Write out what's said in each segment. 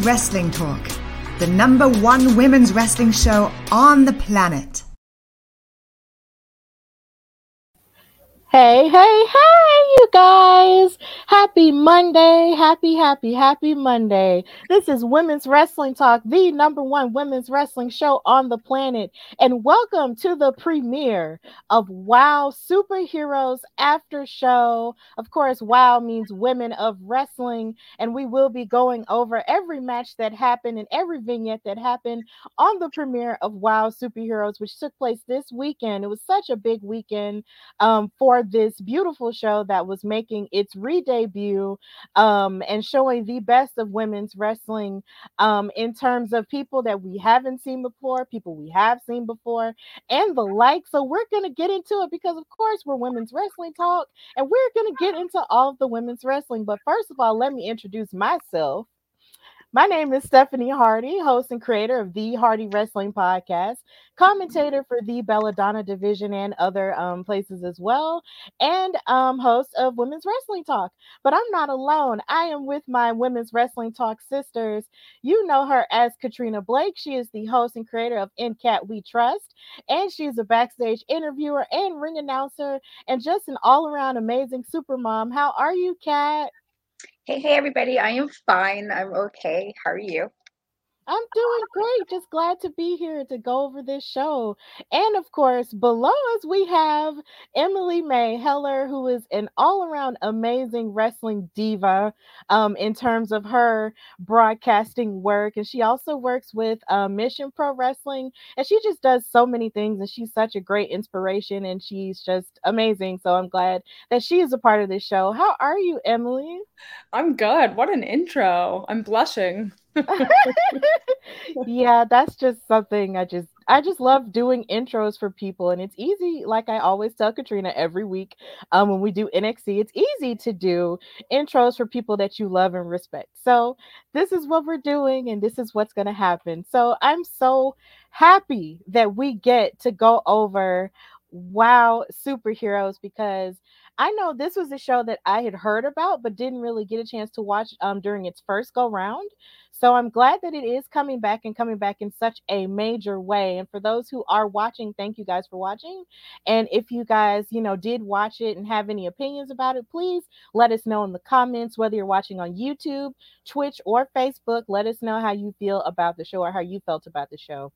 Wrestling Talk, the number one women's wrestling show on the planet. Hey, hey, hey, you guys. Happy Monday. Happy, happy, happy Monday. This is Women's Wrestling Talk, the number one women's wrestling show on the planet. And welcome to the premiere of WOW Superheroes After Show. Of course, WOW means Women of Wrestling. And we will be going over every match that happened and every vignette that happened on the premiere of WOW Superheroes, which took place this weekend. It was such a big weekend um, for this beautiful show that was making its re-debut um, and showing the best of women's wrestling um, in terms of people that we haven't seen before, people we have seen before, and the like. So we're gonna get into it because, of course, we're women's wrestling talk, and we're gonna get into all of the women's wrestling. But first of all, let me introduce myself. My name is Stephanie Hardy, host and creator of the Hardy Wrestling Podcast, commentator for the Belladonna Division and other um, places as well, and um, host of Women's Wrestling Talk. But I'm not alone. I am with my Women's Wrestling Talk sisters. You know her as Katrina Blake. She is the host and creator of In Kat We Trust, and she's a backstage interviewer and ring announcer, and just an all around amazing super mom. How are you, Kat? Hey, hey, everybody. I am fine. I'm okay. How are you? I'm doing great. Just glad to be here to go over this show. And of course, below us, we have Emily Mae Heller, who is an all around amazing wrestling diva um, in terms of her broadcasting work. And she also works with uh, Mission Pro Wrestling. And she just does so many things. And she's such a great inspiration. And she's just amazing. So I'm glad that she is a part of this show. How are you, Emily? I'm good. What an intro. I'm blushing. yeah, that's just something I just I just love doing intros for people and it's easy like I always tell Katrina every week um when we do NXT it's easy to do intros for people that you love and respect. So this is what we're doing and this is what's going to happen. So I'm so happy that we get to go over wow superheroes because I know this was a show that I had heard about but didn't really get a chance to watch um, during its first go round. So I'm glad that it is coming back and coming back in such a major way. And for those who are watching, thank you guys for watching. And if you guys, you know, did watch it and have any opinions about it, please let us know in the comments whether you're watching on YouTube, Twitch, or Facebook. Let us know how you feel about the show or how you felt about the show.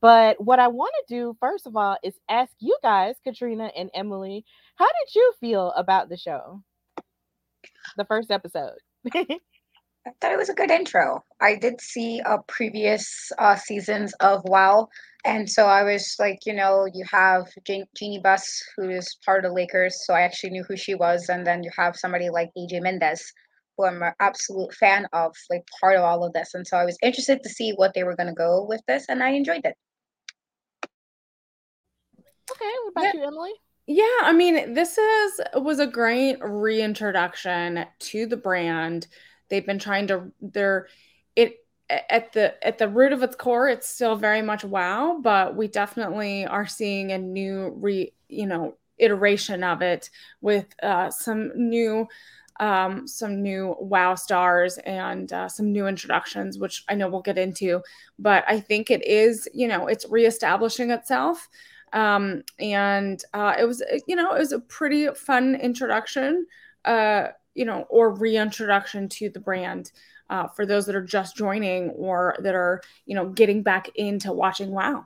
But what I want to do, first of all, is ask you guys, Katrina and Emily, how did you feel about the show? The first episode. I thought it was a good intro. I did see uh, previous uh, seasons of WoW, and so I was like, you know, you have Je- Jeanie Buss, who is part of the Lakers, so I actually knew who she was, and then you have somebody like AJ Mendez, who I'm an absolute fan of, like part of all of this, and so I was interested to see what they were going to go with this, and I enjoyed it. Okay, what about yeah. you, Emily? Yeah, I mean, this is was a great reintroduction to the brand. They've been trying to they're it at the at the root of its core, it's still very much wow, but we definitely are seeing a new re you know iteration of it with uh, some new um, some new wow stars and uh, some new introductions, which I know we'll get into. But I think it is, you know, it's reestablishing itself. Um, and uh, it was, you know, it was a pretty fun introduction, uh, you know, or reintroduction to the brand. Uh, for those that are just joining or that are, you know, getting back into watching WoW.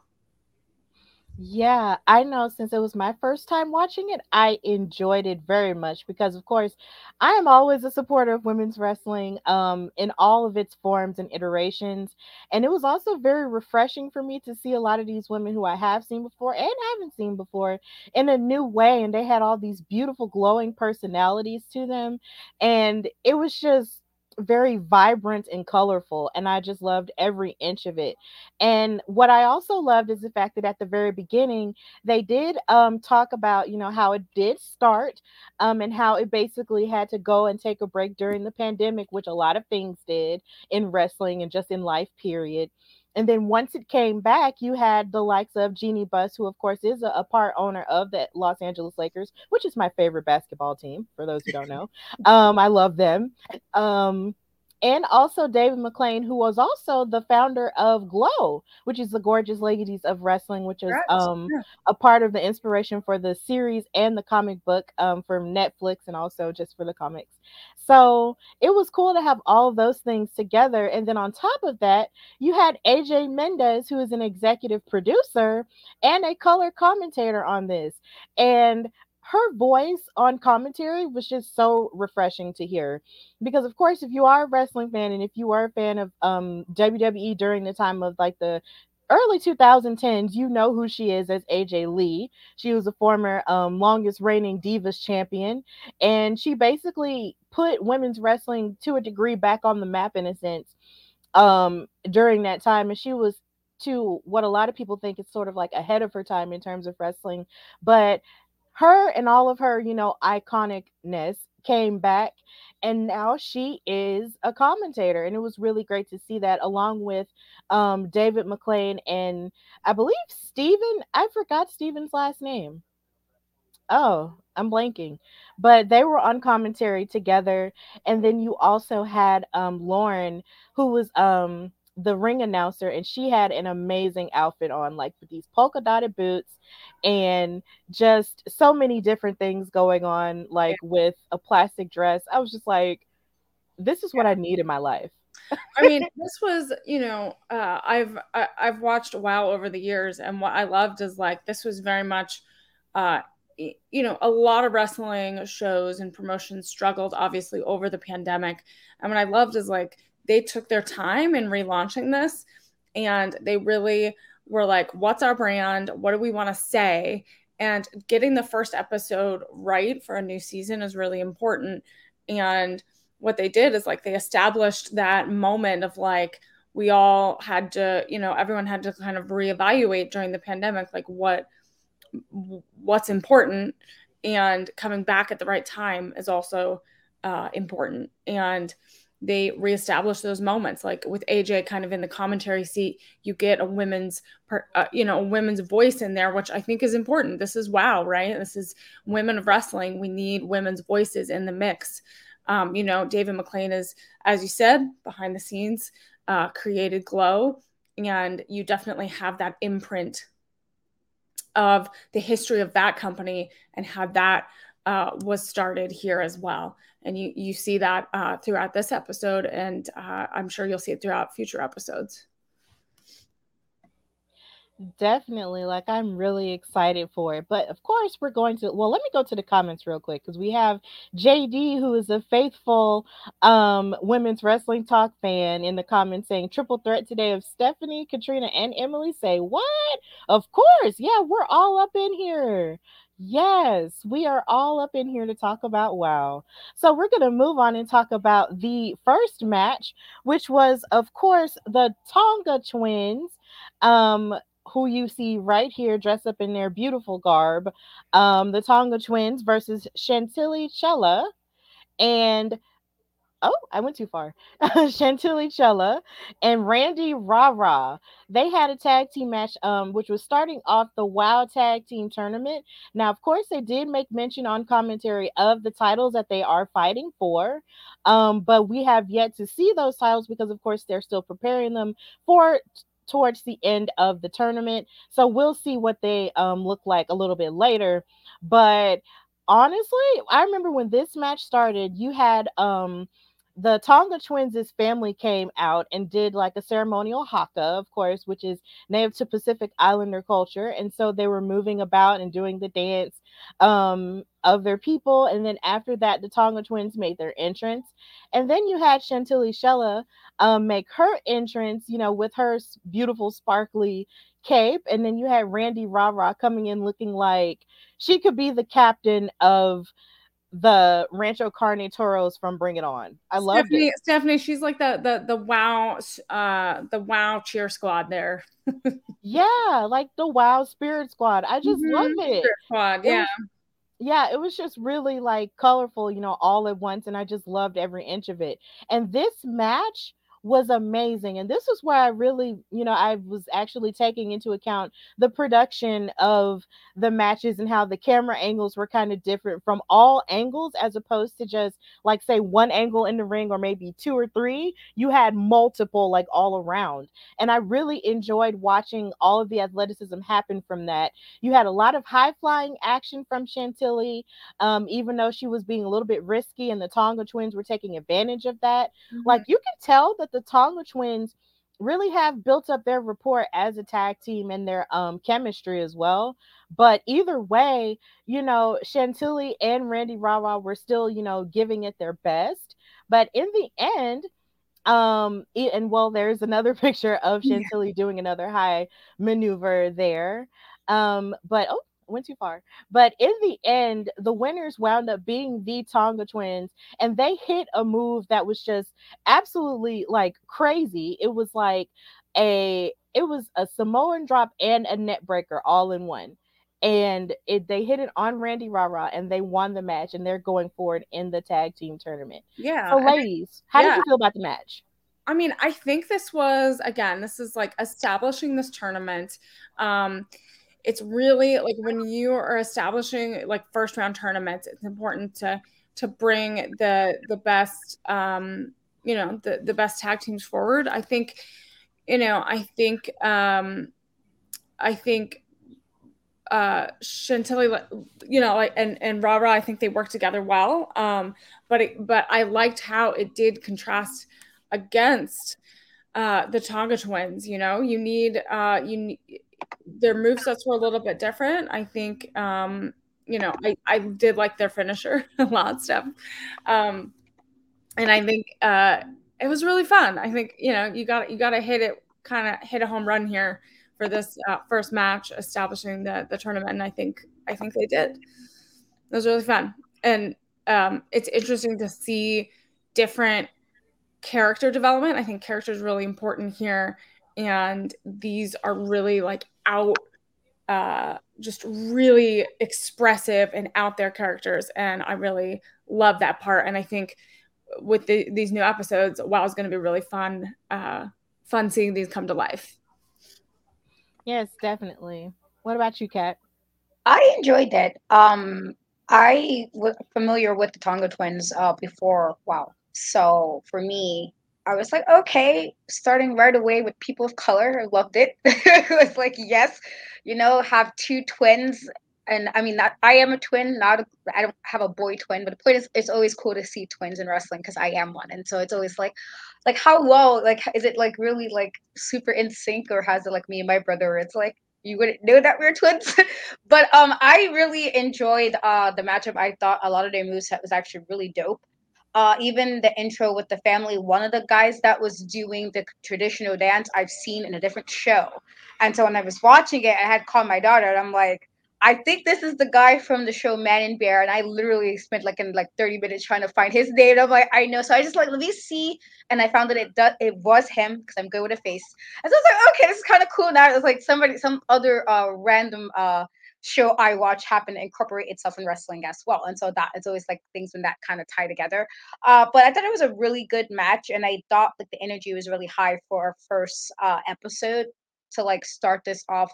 Yeah, I know since it was my first time watching it, I enjoyed it very much because of course, I am always a supporter of women's wrestling um in all of its forms and iterations. And it was also very refreshing for me to see a lot of these women who I have seen before and haven't seen before in a new way and they had all these beautiful glowing personalities to them and it was just very vibrant and colorful and i just loved every inch of it. And what i also loved is the fact that at the very beginning they did um, talk about you know how it did start um, and how it basically had to go and take a break during the pandemic which a lot of things did in wrestling and just in life period and then once it came back, you had the likes of Jeanie Buss, who of course is a, a, part owner of the Los Angeles Lakers, which is my favorite basketball team. For those who don't know, um, I love them. Um, and also David McLane, who was also the founder of Glow, which is the Gorgeous Ladies of Wrestling, which is um, a part of the inspiration for the series and the comic book um, from Netflix and also just for the comics. So it was cool to have all those things together. And then on top of that, you had AJ Mendez, who is an executive producer and a color commentator on this. And her voice on commentary was just so refreshing to hear. Because of course if you are a wrestling fan and if you are a fan of um WWE during the time of like the early 2010s you know who she is as AJ Lee. She was a former um longest reigning divas champion and she basically put women's wrestling to a degree back on the map in a sense um during that time and she was to what a lot of people think is sort of like ahead of her time in terms of wrestling but her and all of her, you know, iconicness came back and now she is a commentator and it was really great to see that along with um, david mclane and i believe Steven. i forgot Steven's last name oh i'm blanking but they were on commentary together and then you also had um, lauren who was um, the ring announcer and she had an amazing outfit on like with these polka dotted boots and just so many different things going on like with a plastic dress. I was just like this is what i need in my life. I mean, this was, you know, uh, I've I, have i have watched WoW over the years, and what I loved is like this was very much, uh, you know, a lot of wrestling shows and promotions struggled obviously over the pandemic, and what I loved is like they took their time in relaunching this and they really were like, what's our brand? What do we want to say? And getting the first episode right for a new season is really important. And what they did is like they established that moment of like, we all had to, you know, everyone had to kind of reevaluate during the pandemic, like what what's important and coming back at the right time is also uh, important. And they reestablish those moments. Like with aj kind of in the commentary seat you get a women's uh, you know a women's voice in there which i think is important. This is wow right? This is women of wrestling. We need women's voices in the mix. Um, you know david mclane is as you said behind the scenes uh, created glow and you definitely have that imprint of the history of that company and how that uh, was started here as well. And you you see that uh, throughout this episode, and uh, I'm sure you'll see it throughout future episodes. Definitely, like I'm really excited for it. But of course, we're going to well, let me go to the comments real quick because we have JD who is a faithful um women's wrestling talk fan in the comments saying triple threat today of Stephanie, Katrina, and Emily say what? Of course, yeah, we're all up in here. Yes, we are all up in here to talk about WoW. So we're going to move on and talk about the first match, which was, of course, the Tonga twins, um, who you see right here dressed up in their beautiful garb, um, the Tonga twins versus Chantilly Chella and oh, I went too far. Chantilly Chella and Randi Rah Rah. They had a tag team match, um, which was starting off the Wild Tag Team Tournament. Now, of course, they did make mention on commentary of the titles that they are fighting for, um, but we have yet to see those titles because, of course, they're still preparing them for towards the end of the tournament. So we'll see what they um, look like a little bit later. But honestly, I remember when this match started, you had um the Tonga twins' family came out and did like a ceremonial haka, of course, which is native to Pacific Islander culture. And so they were moving about and doing the dance um, of their people. And then after that, the Tonga twins made their entrance. And then you had Chantilly Chella um, make her entrance, you know, with her beautiful, sparkly cape. And then you had Randi Rah Rah coming in looking like she could be the captain of the Rancho Carne Toros from Bring It On. I love it. Stephanie, she's like the the the wow uh the wow cheer squad there. yeah, like the wow spirit squad. I just mm-hmm. love it. Spirit squad, yeah. Was, yeah, it was just really like colorful, you know, all at once, and I just loved every inch of it. And this match was amazing. And this is where I really, you know, I was actually taking into account the production of the matches and how the camera angles were kind of different from all angles as opposed to just like say one angle in the ring or maybe two or three. You had multiple like all around. And I really enjoyed watching all of the athleticism happen from that. You had a lot of high flying action from Chantilly, um, even though she was being a little bit risky and the Tonga twins were taking advantage of that. Mm-hmm. Like you can tell that the Tonga twins really have built up their rapport as a tag team and their um chemistry as well. But either way, you know, Chantilly and Randi Rah Rah were still, you know, giving it their best. But in the end, um, and well, there's another picture of Chantilly yeah. doing another high maneuver there. Um, but oh, went too far. But in the end, the winners wound up being the Tonga twins, and they hit a move that was just absolutely like crazy. It was like a it was a Samoan drop and a neckbreaker all in one. And it, they hit it on Randi Rah Rah and they won the match and they're going forward in the tag team tournament. Yeah. So, ladies, how yeah. did you feel about the match? I mean, I think this was again, this is like establishing this tournament. Um, it's really like when you are establishing like first round tournaments it's important to to bring the the best um you know the the best tag teams forward. I think you know i think um i think uh chantilly you know like and and rara i think they work together well. Um but it, but i liked how it did contrast against uh the tonga twins you know? You need uh you their movesets were a little bit different. I think, um, you know, I, I did like their finisher a lot stuff. Um, and I think uh, it was really fun. I think, you know, you got you got to hit it, kind of hit a home run here for this uh, first match, establishing the the tournament. And I think I think they did. It was really fun, and um, it's interesting to see different character development. I think character is really important here and these are really like out uh just really expressive and out there characters and i really love that part and i think with the, these new episodes wow is going to be really fun uh fun seeing these come to life. Yes definitely. What about you kat? I enjoyed it. Um i was familiar with the tonga twins uh before. Wow. So for me I was like, okay, starting right away with people of color. I loved it. it was like, yes, you know, have two twins. And I mean, that I am a twin, not a, I don't have a boy twin, but the point is, it's always cool to see twins in wrestling because I am one, and so it's always like, like how well, like is it like really like super in sync, or has it like me and my brother? It's like you wouldn't know that we are twins, but um, I really enjoyed uh the matchup. I thought a lot of their moves was actually really dope uh, even the intro with the family, one of the guys that was doing the traditional dance I've seen in a different show. And so when I was watching it, I had called my daughter and I'm like, I think this is the guy from the show Man and Bear, and I literally spent like in like 30 minutes trying to find his name. I'm like, I know. So I just like let me see, and I found that it does it was him because I'm good with a face. And so I was like, okay, this is kind of cool. Now it's like somebody, some other uh random uh show I watch happen to incorporate itself in wrestling as well. And so that it's always like things when that kind of tie together. Uh, but I thought it was a really good match, and I thought like the energy was really high for our first uh episode to like start this off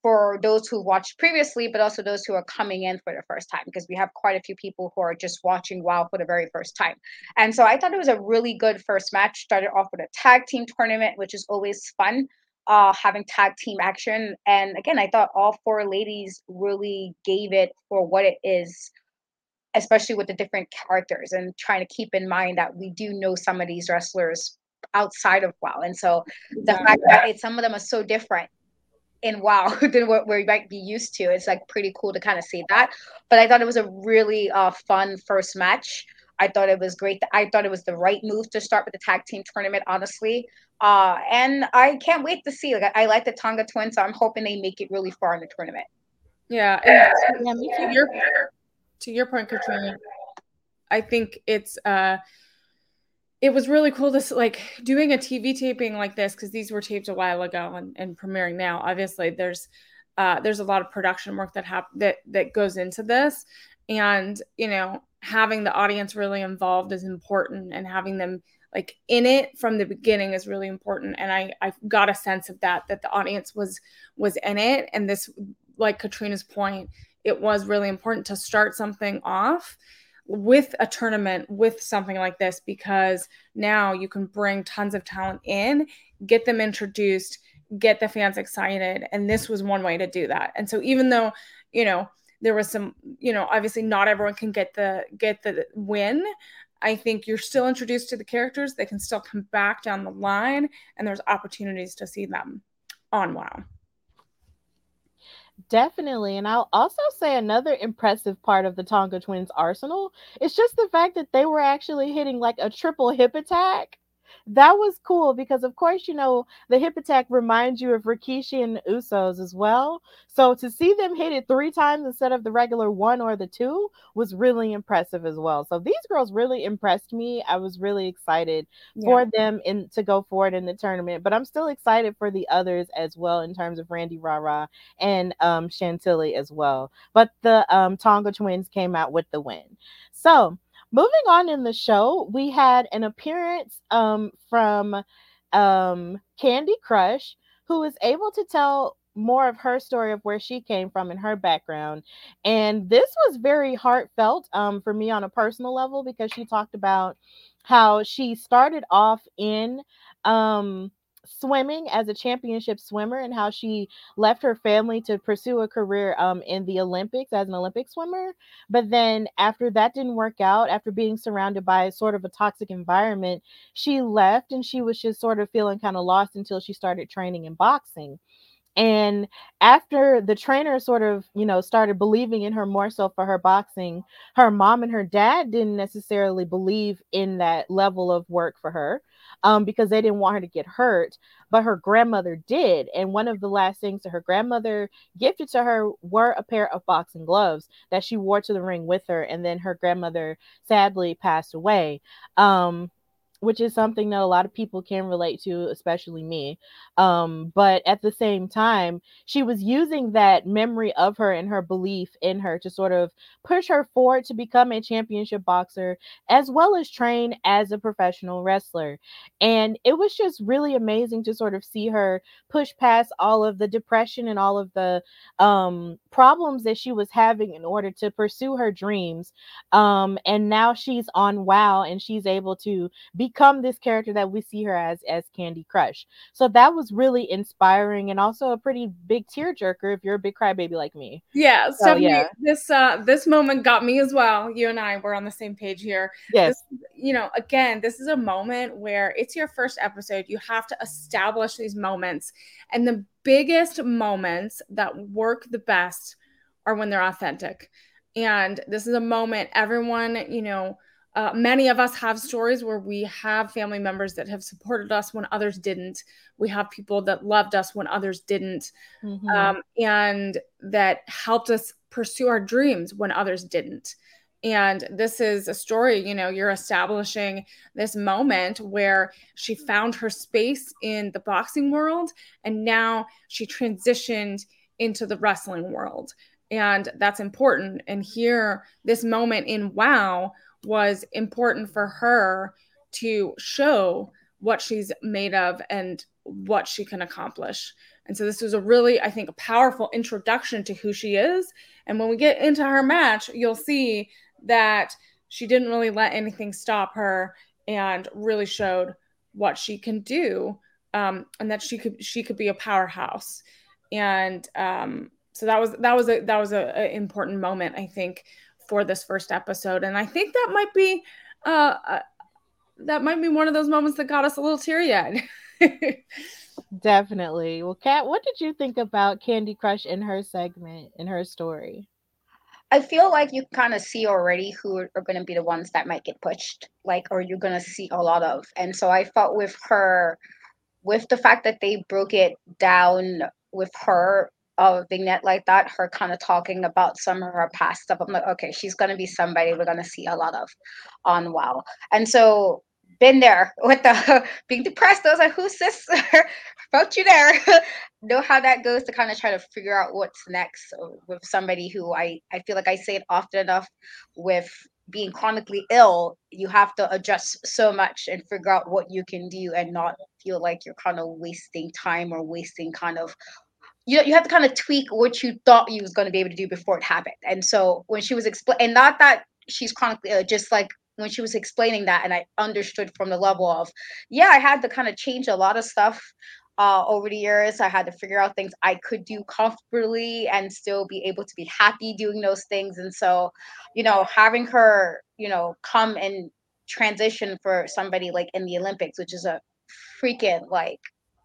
for those who watched previously, but also those who are coming in for the first time, because we have quite a few people who are just watching WoW for the very first time. And so I thought it was a really good first match. Started off with a tag team tournament, which is always fun, uh, having tag team action. And again, I thought all four ladies really gave it for what it is, especially with the different characters and trying to keep in mind that we do know some of these wrestlers outside of WoW. And so the yeah. fact that it, some of them are so different in WoW than what we might be used to. It's like pretty cool to kind of see that. But I thought it was a really uh, fun first match. I thought it was great. I thought it was the right move to start with the tag team tournament, honestly. Uh, and I can't wait to see. Like I, I like the Tonga twins, so I'm hoping they make it really far in the tournament. Yeah, and to your to your point, Katrina, I think it's uh it was really cool to like doing a TV taping like this because these were taped a while ago and, and premiering now. Obviously, there's uh, there's a lot of production work that hap- that that goes into this, and you know having the audience really involved is important, and having them like in it from the beginning is really important. And I I got a sense of that that the audience was was in it, and this like Katrina's point, it was really important to start something off with a tournament with something like this because now you can bring tons of talent in, get them introduced, get the fans excited. And this was one way to do that. And so even though, you know, there was some, you know, obviously not everyone can get the get the win. I think you're still introduced to the characters. They can still come back down the line and there's opportunities to see them on WoW. Definitely. And I'll also say another impressive part of the Tonga Twins arsenal is just the fact that they were actually hitting like a triple hip attack that was cool because of course you know the hip attack reminds you of Rikishi and Usos as well. So to see them hit it three times instead of the regular one or the two was really impressive as well. So these girls really impressed me. I was really excited yeah. for them in to go forward in the tournament, but I'm still excited for the others as well in terms of Randi Rah Rah and um Chantilly as well. But the um Tonga twins came out with the win. So moving on in the show, we had an appearance um, from um, Kandi Krush, who was able to tell more of her story of where she came from and her background. And this was very heartfelt um, for me on a personal level because she talked about how she started off in um, swimming as a championship swimmer and how she left her family to pursue a career um, in the Olympics as an Olympic swimmer. But then after that didn't work out, after being surrounded by sort of a toxic environment, she left and she was just sort of feeling kind of lost until she started training in boxing. And after the trainer sort of, you know, started believing in her more so for her boxing, her mom and her dad didn't necessarily believe in that level of work for her um, because they didn't want her to get hurt. But her grandmother did. And one of the last things that her grandmother gifted to her were a pair of boxing gloves that she wore to the ring with her. And then her grandmother sadly passed away. Um, which is something that a lot of people can relate to, especially me. Um, but at the same time, she was using that memory of her and her belief in her to sort of push her forward to become a championship boxer as well as train as a professional wrestler. And it was just really amazing to sort of see her push past all of the depression and all of the um, problems that she was having in order to pursue her dreams. Um, and now she's on WoW and she's able to be become this character that we see her as as Kandi Krush. So that was really inspiring and also a pretty big tearjerker if you're a big crybaby like me. Yeah, so yeah. this uh this moment got me as well. You and I were on the same page here. Yes. This, you know, again, this is a moment where it's your first episode. You have to establish these moments. And the biggest moments that work the best are when they're authentic. And this is a moment everyone, you know, uh, many of us have stories where we have family members that have supported us when others didn't. We have people that loved us when others didn't, Mhm. um, and that helped us pursue our dreams when others didn't. And this is a story, you know, you're establishing this moment where she found her space in the boxing world and now she transitioned into the wrestling world. And that's important. And here, this moment in WoW was important for her to show what she's made of and what she can accomplish. And so this was a really, I think, a powerful introduction to who she is. And when we get into her match, you'll see that she didn't really let anything stop her and really showed what she can do um, and that she could she could be a powerhouse. And um, so that was that was a that was a, a important moment I think for this first episode. And I think that might be uh, uh that might be one of those moments that got us a little teary eyed. Definitely. Well, Kat, what did you think about Kandi Krush in her segment, in her story? I feel like you kind of see already who are, are going to be the ones that might get pushed, like, or you're going to see a lot of. And so I felt with her, with the fact that they broke it down with her a vignette like that, her kind of talking about some of her past stuff. I'm like, okay, she's to be somebody we're to see a lot of on WoW. And so been there with the being depressed. I was like, who's this? Felt you there. know how that goes to kind of try to figure out what's next with somebody who I, I feel like I say it often enough with being chronically ill, you have to adjust so much and figure out what you can do and not feel like you're kind of wasting time or wasting kind of you you have to kind of tweak what you thought you was going to be able to do before it happened. And so when she was explain and not that she's chronically ill, just like when she was explaining that and I understood from the level of yeah, I had to kind of change a lot of stuff uh, over the years. I had to figure out things I could do comfortably and still be able to be happy doing those things. And so, you know, having her, you know, come and transition for somebody like in the Olympics, which is a freaking like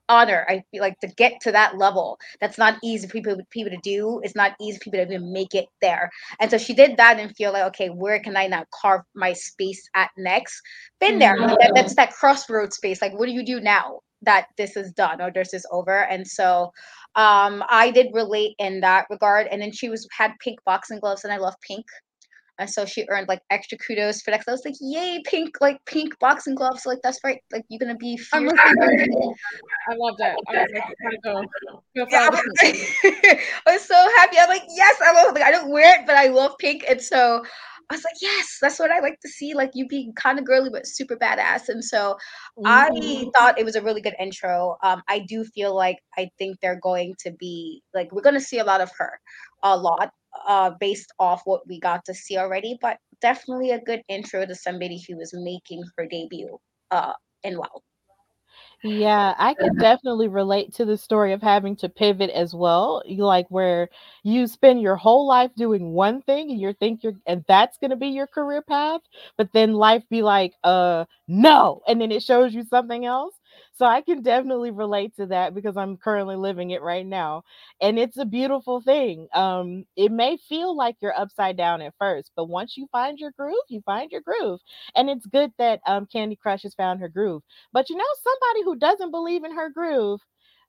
honor. I feel like to get to that level, that's not easy for people people to do. It's not easy for people to even make it there. And so she did that and feel like, okay, where can I now carve my space at next? Been there. That, that's that crossroad space. Like, what do you do now? that this is done or this is over and so um i did relate in that regard and then she was had pink boxing gloves and i love pink and so she earned like extra kudos for that i was like yay pink like pink boxing gloves like that's right like you're gonna be I'm fierce. I loved it. I was like, gotta go. go Yeah, I was, so happy. I'm like, yes, I love. Like, I don't wear it, but I love pink, and so I was like, yes, that's what I like to see. Like you being kind of girly but super badass. And so I Mhm. thought it was a really good intro. Um, I do feel like I think they're going to be like we're going to see a lot of her, a lot, uh, based off what we got to see already. But definitely a good intro to somebody who is making her debut, uh, in WoW. Yeah, I could definitely relate to the story of having to pivot as well. You like where you spend your whole life doing one thing and you think you're and that's going to be your career path, but then life be like, uh, no, and then it shows you something else. So I can definitely relate to that because I'm currently living it right now. And it's a beautiful thing. Um, it may feel like you're upside down at first, but once you find your groove, you find your groove. And it's good that um Kandi Krush has found her groove. But you know, somebody who doesn't believe in her groove,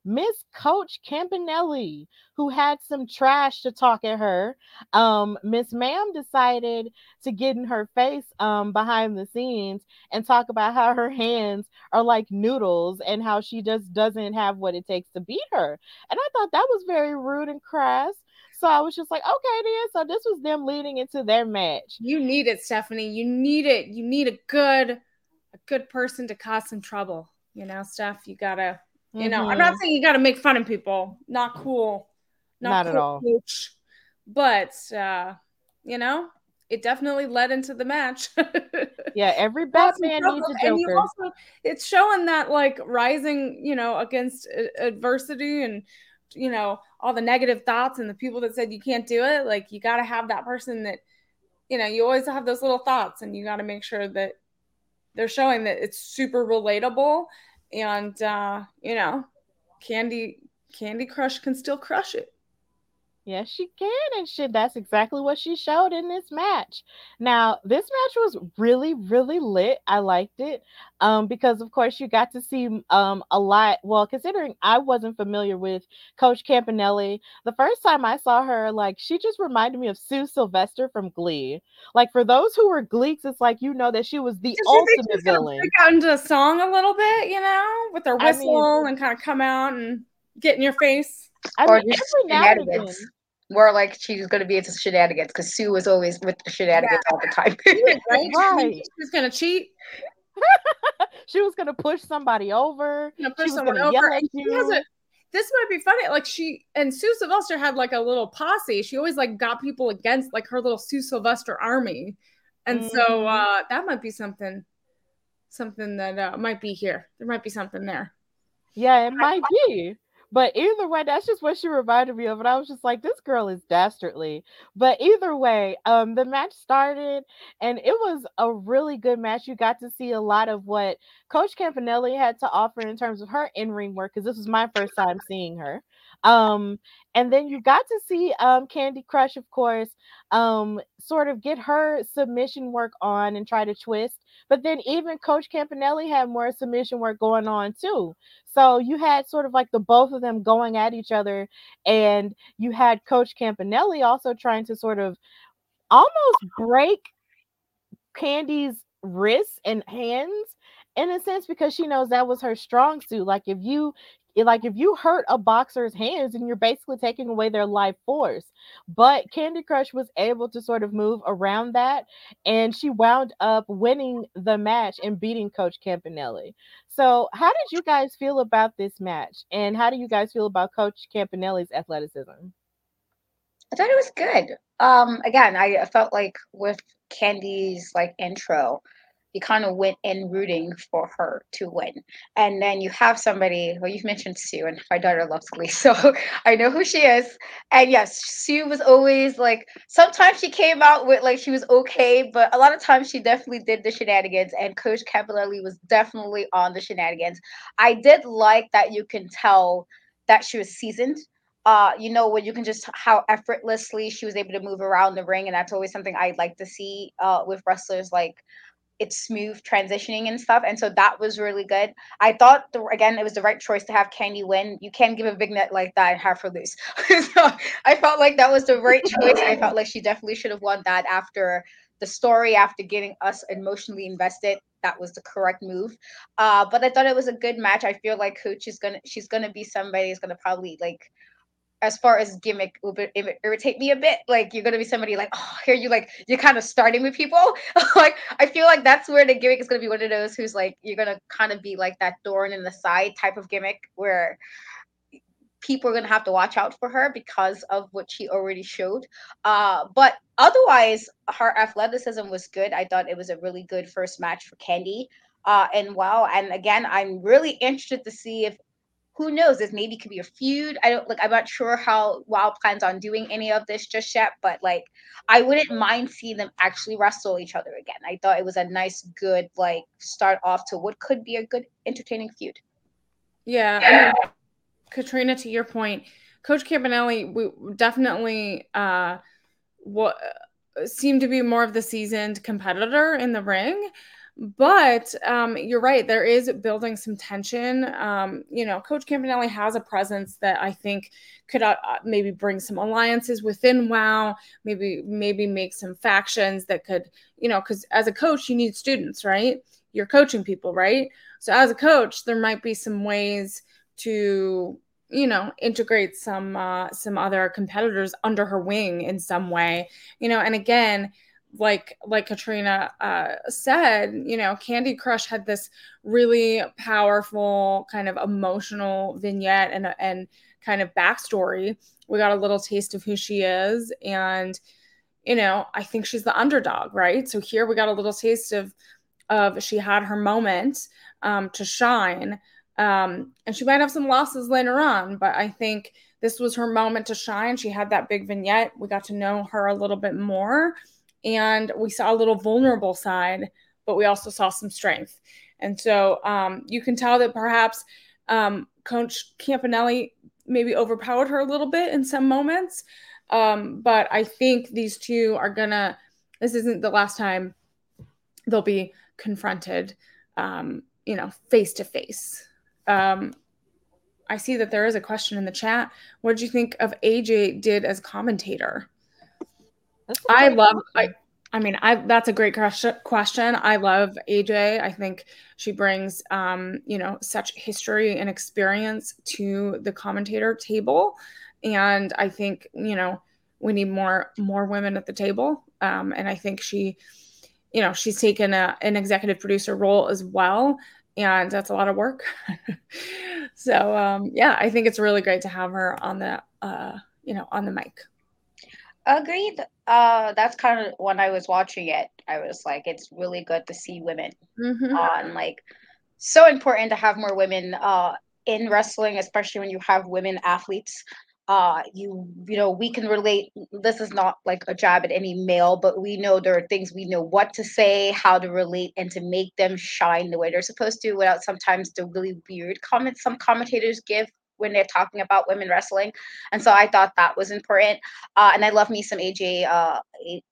Miss Coach Campanelli, who had some trash to talk at her. Um, Miss Ma'am decided to get in her face um behind the scenes and talk about how her hands are like noodles and how she just doesn't have what it takes to beat her. And I thought that was very rude and crass. So I was just like, okay, then. So this was them leading into their match. You need it, Stephanie. You need it. You need a good, a good person to cause some trouble. You know, Steph. You gotta. You know, I'm not Mhm. saying you gotta make fun of people. Not cool. Not at cool, all. Coach. But uh, you know, it definitely led into the match. Yeah, every Batman needs a And you Joker. also, it's showing that like rising, you know, against adversity and you know all the negative thoughts and the people that said you can't do it. Like you got to have that person that, you know, you always have those little thoughts, and you got to make sure that they're showing that it's super relatable, and uh, you know, Kandi Kandi Krush can still crush it. Yes, she can, and shit. That's exactly what she showed in this match. Now, this match was really, really lit. I liked it, um, because of course you got to see um a lot. Well, considering I wasn't familiar with Coach Campanelli, the first time I saw her, like she just reminded me of Sue Sylvester from Glee. Like for those who were Gleeks, it's like you know that she was the Did you think ultimate villain. out into a song a little bit, you know, with her I mean- whistle and kind of come out and get in your face? I or mean, every now and again. shenanigans. More like she's gonna be into shenanigans because Sue was always with the shenanigans all the time. Right? Right. She's gonna cheat, she was gonna push somebody over. She push was someone over. yell at And she has you. a, this might be funny. Like she and Sue Sylvester had like a little posse. She always like got people against like her little Sue Sylvester army, and so Mhm. uh that might be something, something that uh, might be here. There might be something there. Yeah, it might be. But either way, that's just what she reminded me of. And I was just like, this girl is dastardly. But either way, um, the match started and it was a really good match. You got to see a lot of what Coach Campanelli had to offer in terms of her in-ring work, because this was my first time seeing her. Um, and then you got to see um Kandi Krush, of course, um, sort of get her submission work on and try to twist. But then even Coach Campanelli had more submission work going on too. So you had sort of like the both of them going at each other, and you had Coach Campanelli also trying to sort of almost break Kandi's wrists and hands in a sense because she knows that was her strong suit. Like if you like if you hurt a boxer's hands and you're basically taking away their life force. But Kandi Krush was able to sort of move around that and she wound up winning the match and beating Coach Campanelli. So, how did you guys feel about this match? And how do you guys feel about Coach Campanelli's athleticism? I thought it was good. Um, again, I felt like with Kandi's like intro, you kind of went in rooting for her to win, and then you have somebody. Well, you've mentioned Sue, and my daughter loves Glee, so I know who she is. And yes, Sue was always like. Sometimes she came out with like she was okay, but a lot of times she definitely did the shenanigans, and Coach Campanelli was definitely on the shenanigans. I did like that you can tell that she was seasoned uh, you know, when you can just how effortlessly she was able to move around the ring, and that's always something I like to see uh, with wrestlers, like it's smooth transitioning and stuff. And so that was really good. I thought the, again it was the right choice to have Kandi win. You can't give a vignette like that and have her lose. so I felt like that was the right choice. I felt like she definitely should have won that after the story, after getting us emotionally invested. That was the correct move. Uh, but I thought it was a good match. I feel like Coach is gonna she's gonna be somebody who's gonna probably like as far as gimmick it irritate me a bit. Like you're gonna be somebody like, oh, here you like you're kind of starting with people. like I feel like that's where the gimmick is gonna be one of those who's like you're gonna kind of be like that thorn in the side type of gimmick where people are gonna have to watch out for her because of what she already showed. Uh, but otherwise, her athleticism was good. I thought it was a really good first match for Kandi. Uh, and wow, and again, I'm really interested to see if who knows this maybe could be a feud. I don't like i'm not sure how wow plans on doing any of this just yet but like i wouldn't mind seeing them actually wrestle each other again. I thought it was a nice good like start off to what could be a good entertaining feud. Yeah, I mean, Katrina, to your point, Coach Campanelli we definitely uh, what seemed to be more of the seasoned competitor in the ring. But um, you're right, there is building some tension. Um, you know, Coach Campanelli has a presence that I think could uh, uh, maybe bring some alliances within WoW, maybe maybe make some factions that could, you know, because as a coach, you need students, right? You're coaching people, right? So as a coach, there might be some ways to you know integrate some uh, some other competitors under her wing in some way you know and again like like katrina uh, said you know kandi krush had this really powerful kind of emotional vignette and and kind of backstory. We got a little taste of who she is. And you know i think she's the underdog right? So here we got a little taste of of she had her moment um, to shine. Um, and she might have some losses later on, but I think this was her moment to shine. She had that big vignette. We got to know her a little bit more, and we saw a little vulnerable side, but we also saw some strength. And so um, you can tell that perhaps um, Coach Campanelli maybe overpowered her a little bit in some moments. Um, but I think these two are gonna. This isn't the last time they'll be confronted, um, you know, face to face. I see that there is a question in the chat. What did you think of AJ did as commentator? I love. I, I mean, I that's a great question. I love AJ. I think she brings, um, you know, such history and experience to the commentator table, and I think you know we need more more women at the table. Um, and I think she, you know, she's taken a, an executive producer role as well, and that's a lot of work. so um, yeah, I think it's really great to have her on the, uh, you know, on the mic. Agreed. Uh, that's kind of when I was watching it. I was like, it's really good to see women mm-hmm. on. Like, so important to have more women uh, in wrestling, especially when you have women athletes. Uh, you you know we can relate. This is not like a jab at any male, but we know there are things we know what to say, how to relate, and to make them shine the way they're supposed to, without sometimes the really weird comments some commentators give when they're talking about women wrestling. And so I thought that was important. Uh, and I love me some AJ, uh,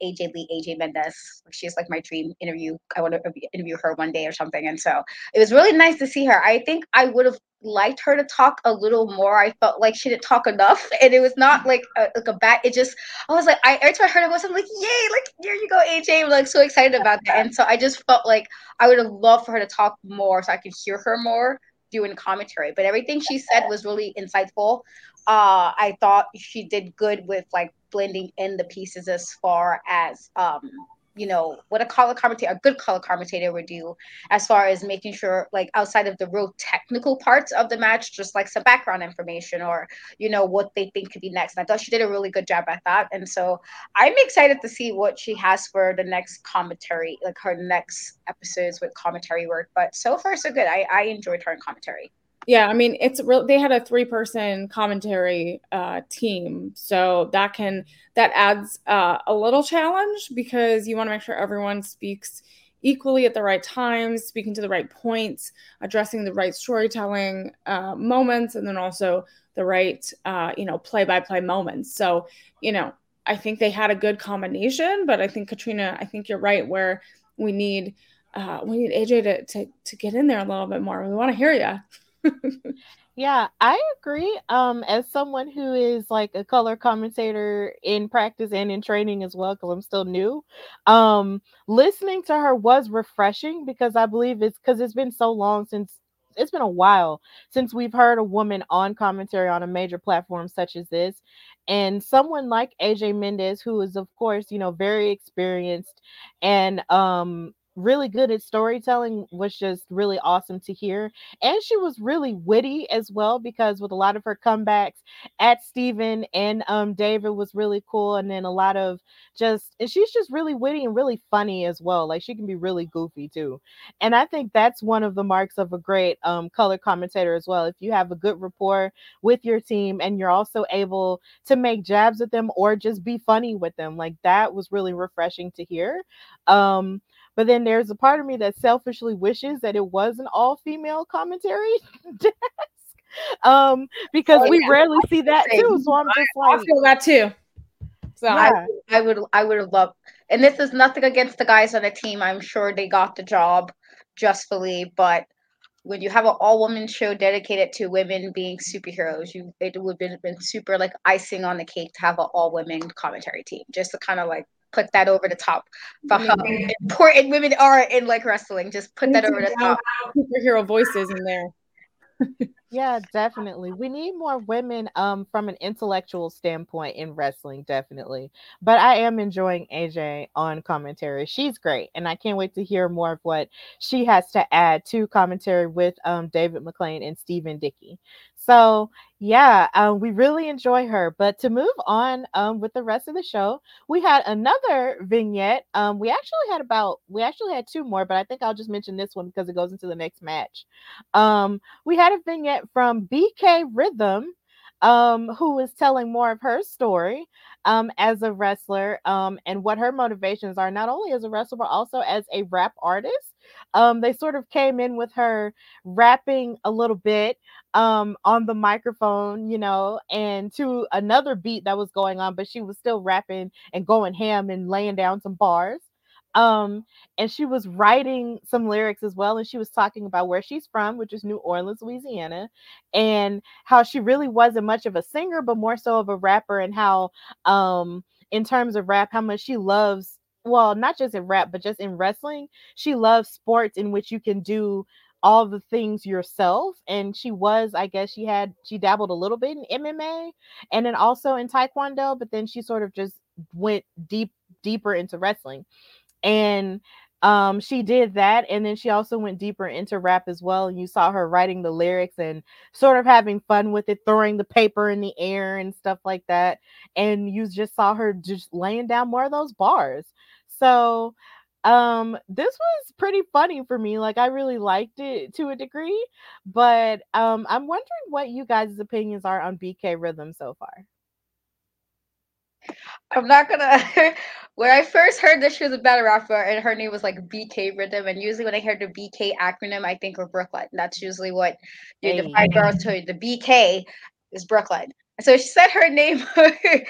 AJ Lee, AJ Mendez. She's like my dream interview. I want to interview her one day or something. And so it was really nice to see her. I think I would have liked her to talk a little more. I felt like she didn't talk enough, and it was not like a, like a bad. It just I was like, I every time I heard it was I'm like, yay! Like here you go, AJ. I'm like so excited about that, and so I just felt like I would have loved for her to talk more so I could hear her more doing commentary, but everything she said was really insightful. Uh, I thought she did good with like blending in the pieces as far as um, you know what a color commentator a good color commentator would do as far as making sure like outside of the real technical parts of the match just like some background information or you know what they think could be next. And i thought she did a really good job at that. And so i'm excited to see what she has for the next commentary like her next episodes with commentary work. But so far so good. I i enjoyed her in commentary yeah, I mean, it's real. They had a three-person commentary uh, team, so that can that adds uh, a little challenge because you want to make sure everyone speaks equally at the right times, speaking to the right points, addressing the right storytelling uh, moments, and then also the right, uh, you know, play-by-play moments. So, you know, I think they had a good combination, but I think Katrina, I think you're right where we need uh, we need AJ to, to to get in there a little bit more. We want to hear you yeah, I agree. Um, as someone who is like a color commentator in practice and in training as well, because I'm still new, um, listening to her was refreshing because I believe it's because it's been so long since it's been a while since we've heard a woman on commentary on a major platform such as this and someone like AJ Mendez who is of course you know very experienced and um really good at storytelling was just really awesome to hear. And she was really witty as well because with a lot of her comebacks at Steven and um David was really cool. And then a lot of just and she's just really witty and really funny as well. Like she can be really goofy too. And I think that's one of the marks of a great um color commentator as well. If you have a good rapport with your team and you're also able to make jabs at them or just be funny with them. Like that was really refreshing to hear. Um but then there's a part of me that selfishly wishes that it was an all female commentary desk. Um, because oh, we rarely see that too. So I'm just like, I feel that too. So yeah. I, I would I would have loved and this is nothing against the guys on the team. I'm sure they got the job justfully, but when you have an all woman show dedicated to women being superheroes, you it would have been, been super like icing on the cake to have an all women commentary team, just to kind of like put that over the top for how important women are in like wrestling. Just put that over the top. Superhero voices in there. yeah, definitely. We need more women um from an intellectual standpoint in wrestling, definitely. But I am enjoying AJ on commentary. She's great, and I can't wait to hear more of what she has to add to commentary with um David McLane and Stephen Dickey. So yeah, um, we really enjoy her. But to move on um, with the rest of the show, we had another vignette. Um, we actually had about we actually had two more, but I think I'll just mention this one because it goes into the next match. Um, we had a vignette from BK Rhythm, um, who is telling more of her story um, as a wrestler and what her motivations are, not only as a wrestler, but also as a rap artist. They sort of came in with her rapping a little bit um on the microphone, you know, and to another beat that was going on, but she was still rapping and going ham and laying down some bars. Um, and she was writing some lyrics as well, and she was talking about where she's from, which is New Orleans, Louisiana, and how she really wasn't much of a singer, but more so of a rapper, and how um in terms of rap, how much she loves well, not just in rap, but just in wrestling, she loves sports in which you can do all the things yourself and she was i guess she had she dabbled a little bit in mma and then also in taekwondo but then she sort of just went deep deeper into wrestling. And um she did that and then she also went deeper into rap as well and you saw her writing the lyrics and sort of having fun with it throwing the paper in the air and stuff like that and you just saw her just laying down more of those bars. So um this was pretty funny for me like i really liked it to a degree but um i'm wondering what you guys opinions are on bk rhythm so far I'm not gonna. when I first heard that she was a battle rapper and her name was like BK Rhythm, and usually when I hear the BK acronym, I think of Brooklyn. That's usually what you the five girls to the BK is Brooklyn. So she said her name.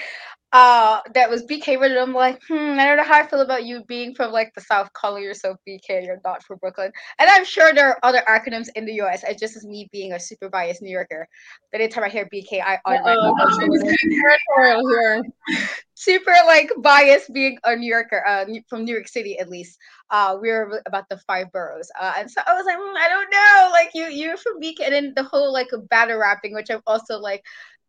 uh that was BK Rhythm. I'm like, hmm, I don't know how I feel about you being from like the South, calling yourself BK. You're not from Brooklyn. And I'm sure there are other acronyms in the US. It's just as me being a super biased New Yorker. But anytime I hear BK, I territorial here. super like biased being a New Yorker, uh from New York City at least. Uh we were about the five boroughs. Uh and so I was like, mm, I don't know, like you you're from BK and then the whole like battle rapping, which I'm also like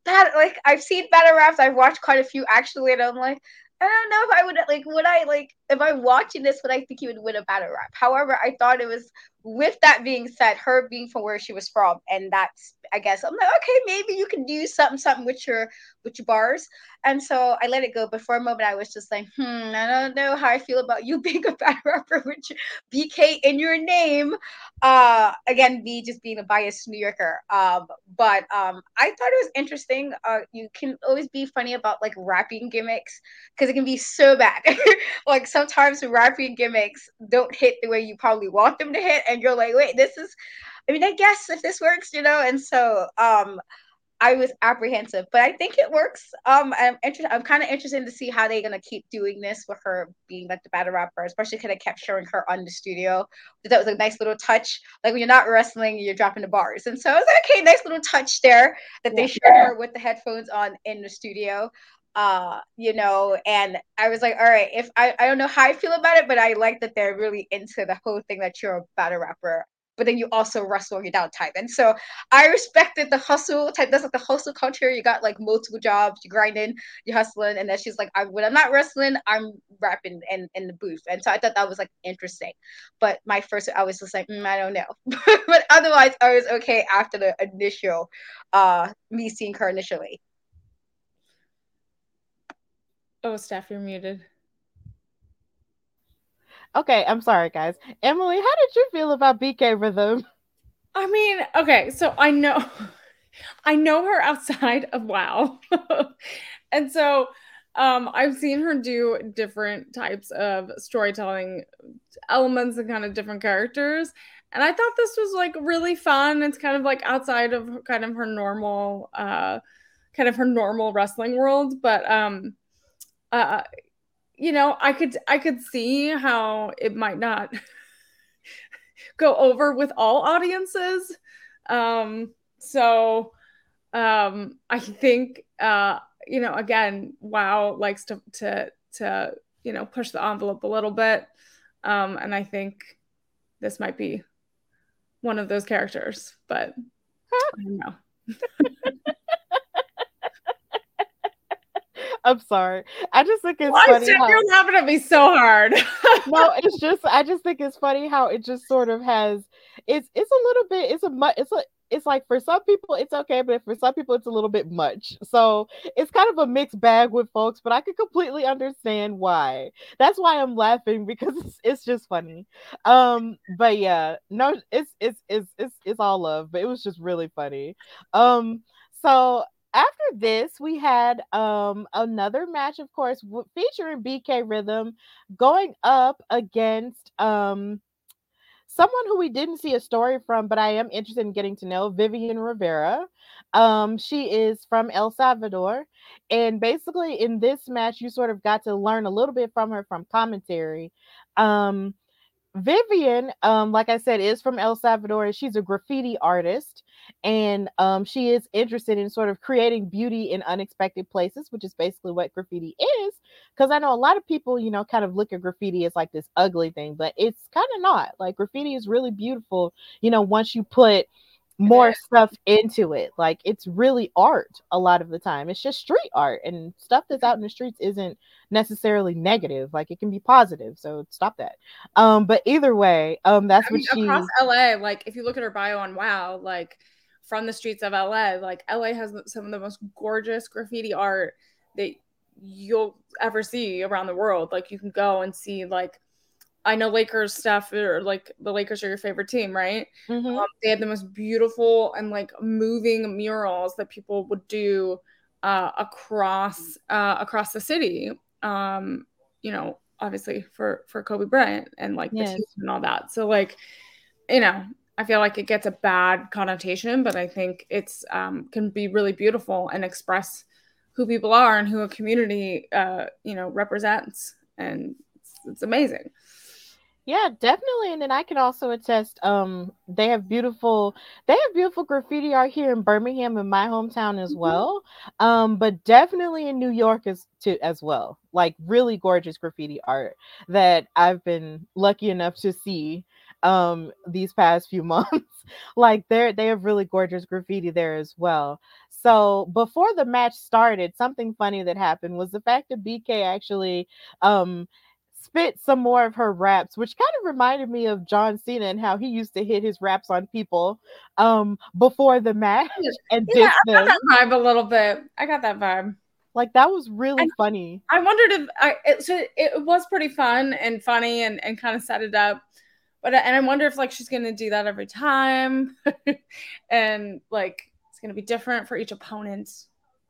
that like I've seen battle raps. I've watched quite a few actually, and I'm like, I don't know if I would like would I like if I'm watching this would I think he would win a battle rap. However, I thought it was with that being said, her being from where she was from, and that's I guess I'm like, okay, maybe you can do something something with your with your bars. And so I let it go. But for a moment I was just like, hmm, I don't know how I feel about you being a bad rapper with BK in your name. Uh again, me just being a biased New Yorker. Um, but um I thought it was interesting. Uh you can always be funny about like rapping gimmicks because it can be so bad. like sometimes rapping gimmicks don't hit the way you probably want them to hit and you're like wait this is i mean i guess if this works you know and so um I was apprehensive, but I think it works. Um, I'm interested. I'm kind of interested to see how they're gonna keep doing this with her being like the battle rapper, especially because I kept showing her on the studio. That was a nice little touch. Like when you're not wrestling, you're dropping the bars, and so I was like, okay, nice little touch there that they showed her with the headphones on in the studio uh you know and i was like all right if I, I don't know how i feel about it but i like that they're really into the whole thing that you're a battle rapper but then you also wrestle your down type and so i respected the hustle type that's like the hustle culture. You got like multiple jobs you grinding you hustling and then she's like I, when i'm not wrestling i'm rapping in, in the booth. And so i thought that was like interesting. But my first i was just like mm, i don't know. But otherwise i was okay after the initial uh me seeing her initially Oh, Steph, you're muted. Okay, I'm sorry, guys. Emily, how did you feel about BK Rhythm? I mean, okay, so I know I know her outside of WoW. and so um I've seen her do different types of storytelling elements and kind of different characters. And I thought this was like really fun. It's kind of like outside of kind of her normal uh kind of her normal wrestling world, but um uh, you know, I could I could see how it might not go over with all audiences. Um, so um, I think uh, you know, again, WoW likes to to to you know push the envelope a little bit, um, and I think this might be one of those characters, but I don't know. I'm sorry. I just think it's Why funny. How, you're laughing at me so hard. no, it's just I just think it's funny how it just sort of has it's it's a little bit it's a much it's a it's like for some people it's okay, but for some people it's a little bit much. So it's kind of a mixed bag with folks, but I could completely understand why. That's why I'm laughing because it's, it's just funny. Um, but yeah, no, it's it's it's it's it's all love, but it was just really funny. Um, so after this, we had um, another match, of course, w- featuring BK Rhythm going up against um, someone who we didn't see a story from, but I am interested in getting to know Vivian Rivera. Um, she is from El Salvador, and basically in this match, you sort of got to learn a little bit from her from commentary. Um, Vivian, um, like I said, is from El Salvador. She's a graffiti artist, and um, she is interested in sort of creating beauty in unexpected places, which is basically what graffiti is. Because I know a lot of people, you know, kind of look at graffiti as like this ugly thing, but it's kind of not. Like graffiti is really beautiful, you know, once you put more stuff into it. Like it's really art a lot of the time. It's just street art and stuff that's out in the streets isn't necessarily negative. Like it can be positive. So stop that. Um, but either way, um, that's I what mean, she across LA. Like if you look at her bio on Wow, like from the streets of LA, like LA has some of the most gorgeous graffiti art that you'll ever see around the world. Like you can go and see like I know Lakers stuff or like the Lakers are your favorite team, right? Mm-hmm. Um, they had the most beautiful and like moving murals that people would do uh, across uh, across the city. Um, you know, obviously for for Kobe Bryant and like yes. the team and all that. So like, you know, I feel like it gets a bad connotation, but I think it's um, can be really beautiful and express who people are and who a community uh, you know represents, and it's, it's amazing. Yeah, definitely. And then I can also attest, um, they have beautiful they have beautiful graffiti art here in Birmingham in my hometown as mm-hmm. well. Um, but definitely in New York as to as well. Like really gorgeous graffiti art that I've been lucky enough to see um these past few months. like they're they have really gorgeous graffiti there as well. So before the match started, something funny that happened was the fact that BK actually um spit some more of her raps, which kind of reminded me of John Cena and how he used to hit his raps on people um before the match and yeah, I got that vibe a little bit. I got that vibe. Like that was really I, funny. I wondered if I it, so it was pretty fun and funny and and kind of set it up. But and I wonder if like she's gonna do that every time, and like it's gonna be different for each opponent.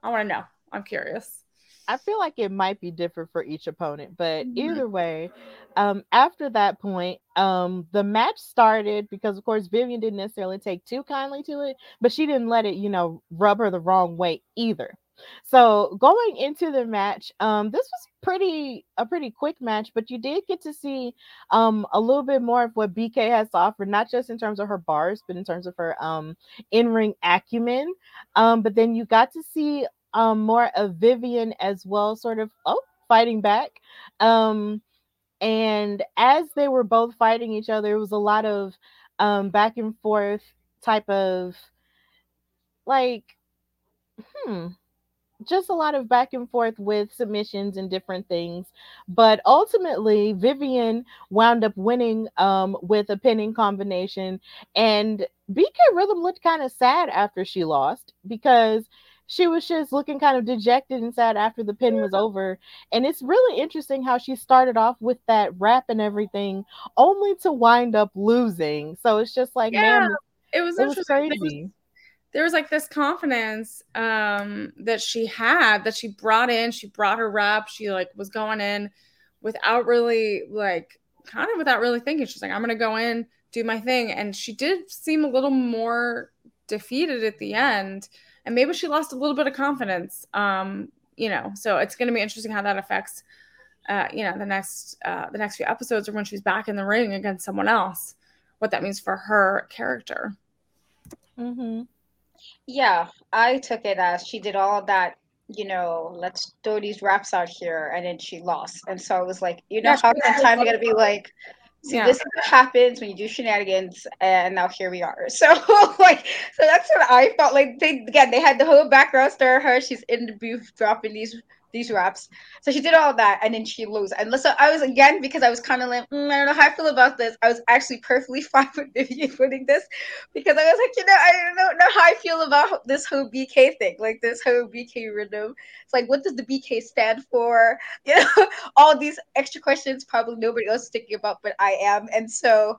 I want to know. I'm curious. I feel like it might be different for each opponent, but mm-hmm. either way, um, after that point, um, the match started because, of course, Vivian didn't necessarily take too kindly to it, but she didn't let it, you know, rub her the wrong way either. So going into the match, um, this was pretty a pretty quick match, but you did get to see um a little bit more of what BK has to offer, not just in terms of her bars, but in terms of her um in-ring acumen. Um, but then you got to see um, more of Vivian as well, sort of oh fighting back. Um, and as they were both fighting each other, it was a lot of um, back and forth type of like, hmm, just a lot of back and forth with submissions and different things. But ultimately, Vivian wound up winning um, with a pinning combination. And BK Rhythm looked kind of sad after she lost because she was just looking kind of dejected and sad after the pin was over. And it's really interesting how she started off with that rap and everything, only to wind up losing. So it's just like, yeah, man, it was it was crazy. There was, there was like this confidence um, that she had that she brought in. She brought her rap. She like was going in without really like kind of without really thinking. She's like, I'm gonna go in, do my thing. And she did seem a little more defeated at the end and maybe she lost a little bit of confidence. Um, you know, so it's going to be interesting how that affects, uh, you know, the next uh, the next few episodes or when she's back in the ring against someone else, what that means for her character. Mm-hmm. Yeah, I took it as she did all that. You know, let's throw these raps out here, and then she lost, and so I was like, you know, yeah, how sometimes you got to be like, See, yeah. this happens when you do shenanigans, and now here we are. So, like, so that's what I felt like. They again, they had the whole background story. Her, she's in the booth dropping these these raps. So she did all that, and then she lose. And so I was again because I was kind of like, mm, I don't know how I feel about this. I was actually perfectly fine with Vivian winning this because I was like, you know, I don't know how I feel about this whole BK thing, like this whole BK rhythm. It's like, what does the BK stand for? You know, all these extra questions probably nobody else is thinking about, but I am. And so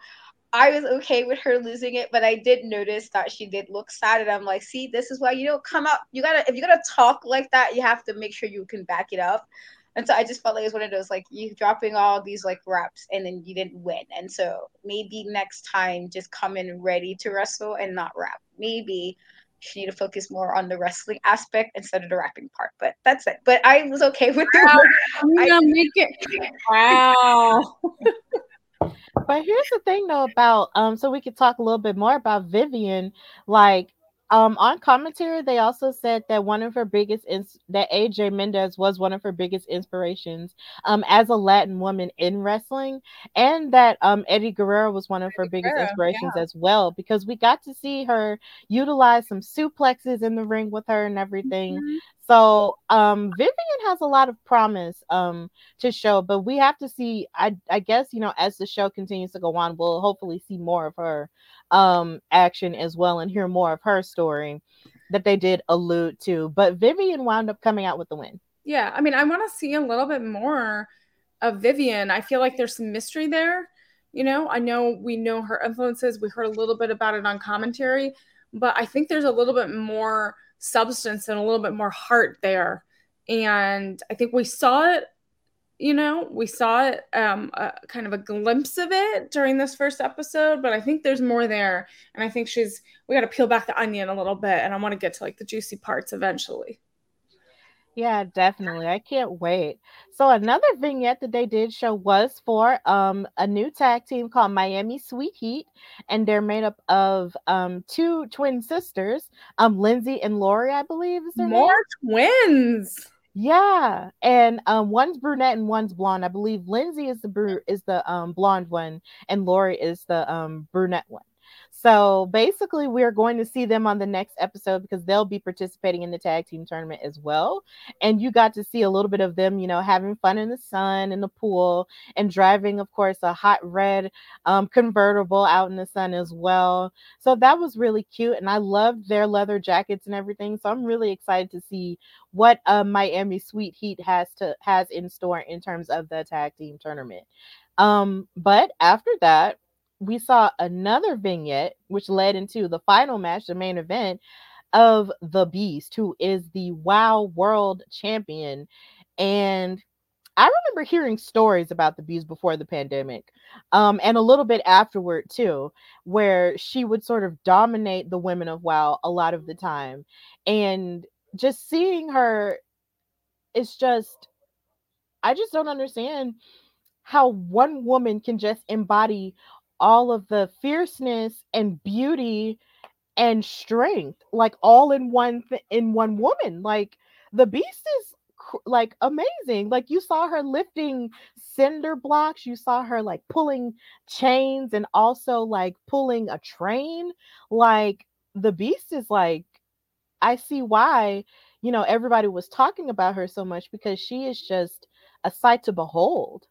I was okay with her losing it, but I did notice that she did look sad, and I'm like, see, this is why you don't come up. You gotta if you're gonna talk like that, you have to make sure you can back it up. And so I just felt like it was one of those like you dropping all these like reps and then you didn't win. And so maybe next time just come in ready to wrestle and not rap. Maybe you need to focus more on the wrestling aspect instead of the rapping part. But that's it. But I was okay with Wow. it. I'm gonna make it. Wow. But here's the thing though about um so we could talk a little bit more about Vivian like um on commentary they also said that one of her biggest ins- that AJ Mendez was one of her biggest inspirations um as a Latin woman in wrestling and that um Eddie Guerrero was one of her biggest Guerrero, inspirations as well because we got to see her utilize some suplexes in the ring with her and everything Mhm. so um Vivian has a lot of promise um to show, but we have to see I I guess you know as the show continues to go on, we'll hopefully see more of her um action as well and hear more of her story that they did allude to. But Vivian wound up coming out with the win. Yeah, I mean, I want to see a little bit more of Vivian. I feel like there's some mystery there. You know, I know we know her influences. We heard a little bit about it on commentary, but I think there's a little bit more substance and a little bit more heart there. And I think we saw it, you know, we saw it, um, a, kind of a glimpse of it during this first episode, but I think there's more there. And I think she's, we got to peel back the onion a little bit. And I want to get to like the juicy parts eventually. Yeah, definitely. I can't wait. So another vignette that they did show was for um a new tag team called Miami Sweet Heat, and they're made up of um two twin sisters, um Lindsay and Lori, I believe is their name. More twins. Yeah, and um, one's brunette and one's blonde. I believe Lindsay is the bru- is the um blonde one, and Lori is the um brunette one. So basically, we're going to see them on the next episode because they'll be participating in the tag team tournament as well. And you got to see a little bit of them, you know, having fun in the sun, in the pool, and driving, of course, a hot red um, convertible out in the sun as well. So that was really cute, and I loved their leather jackets and everything. So I'm really excited to see what uh, Miami Sweet Heat has to has in store in terms of the tag team tournament. Um, but after that, we saw another vignette which led into the final match, the main event of the Beast, who is the WoW World Champion. And I remember hearing stories about the Beast before the pandemic, um, and a little bit afterward too, where she would sort of dominate the women of WoW a lot of the time. And just seeing her it's just I just don't understand how one woman can just embody all of the fierceness and beauty and strength like all in one th- in one woman like the beast is cr- like amazing like you saw her lifting cinder blocks you saw her like pulling chains and also like pulling a train like the beast is like i see why you know everybody was talking about her so much because she is just a sight to behold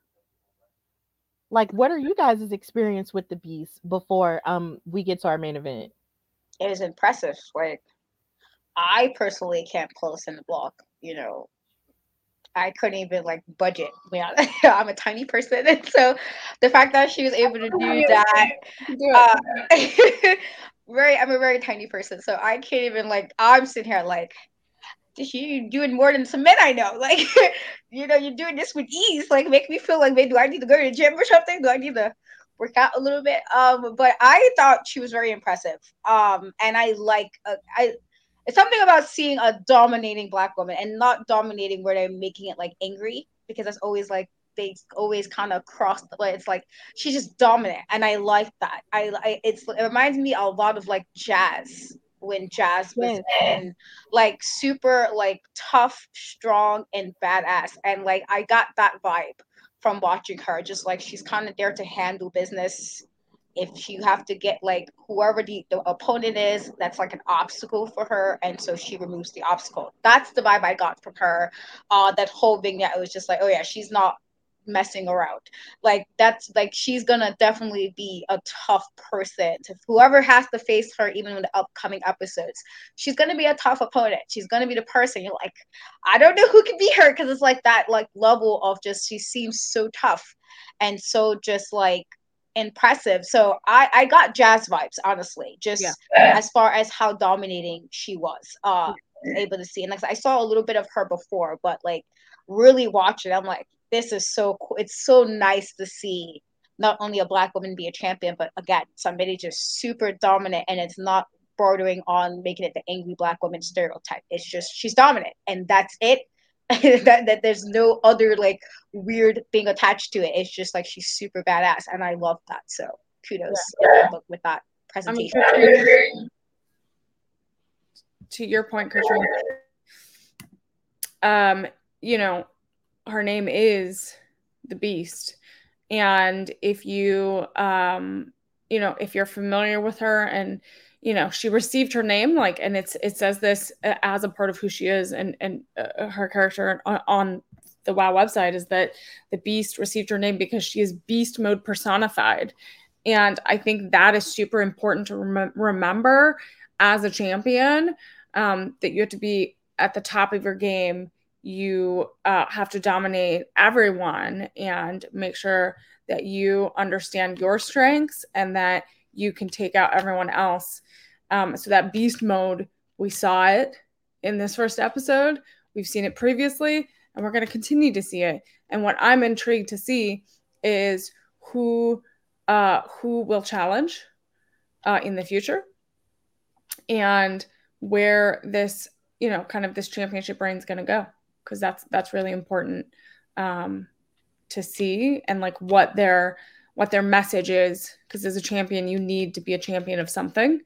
like what are you guys' experience with the beast before um we get to our main event It was impressive. Like I personally can't pull in the block, you know. I couldn't even like budget. Yeah, I'm a tiny person, and so the fact that she was able to do that, uh, very, I'm a very tiny person, so I can't even like. I'm sitting here like, you doing more than some men I know. Like, you know, you're doing this with ease. Like, make me feel like, man, do I need to go to the gym or something? Do I need to work out a little bit? Um, but I thought she was very impressive. Um, and I like, uh, I. It's something about seeing a dominating black woman and not dominating where they're making it like angry because that's always like they always kind of cross the way. It's like she's just dominant, and I like that. I, I it's it reminds me a lot of like jazz when jazz was in like super like tough, strong, and badass, and like I got that vibe from watching her. Just like she's kind of there to handle business. If you have to get like whoever the, the opponent is, that's like an obstacle for her, and so she removes the obstacle. That's the vibe I got from her. Uh, that whole vignette, it was just like, oh yeah, she's not messing around. Like that's like she's gonna definitely be a tough person to whoever has to face her, even in the upcoming episodes. She's gonna be a tough opponent. She's gonna be the person you're like, I don't know who can be her because it's like that like level of just she seems so tough and so just like impressive. So I I got jazz vibes honestly, just Yeah. as far as how dominating she was. Uh able to see. And like I saw a little bit of her before, but like really watch it, I'm like, this is so cool. It's so nice to see not only a black woman be a champion, but again, somebody just super dominant and it's not bordering on making it the angry black woman stereotype. It's just she's dominant and that's it. that, that there's no other like weird thing attached to it. It's just like she's super badass and I love that. So kudos yeah. with that presentation. I mean, to your point, Katrina, um, you know, her name is the Beast, and if you, um, you know, if you're familiar with her and you know she received her name like and it's it says this as a part of who she is and and uh, her character on, on the wow website is that the beast received her name because she is beast mode personified and i think that is super important to rem- remember as a champion um, that you have to be at the top of your game. You uh, have to dominate everyone and make sure that you understand your strengths and that you can take out everyone else. Um, so that beast mode, we saw it in this first episode. We've seen it previously, and we're going to continue to see it. And what I'm intrigued to see is who uh, who will challenge uh, in the future, and where this you know kind of this championship reign is going to go because that's that's really important um, to see and like what their what their message is because as a champion you need to be a champion of something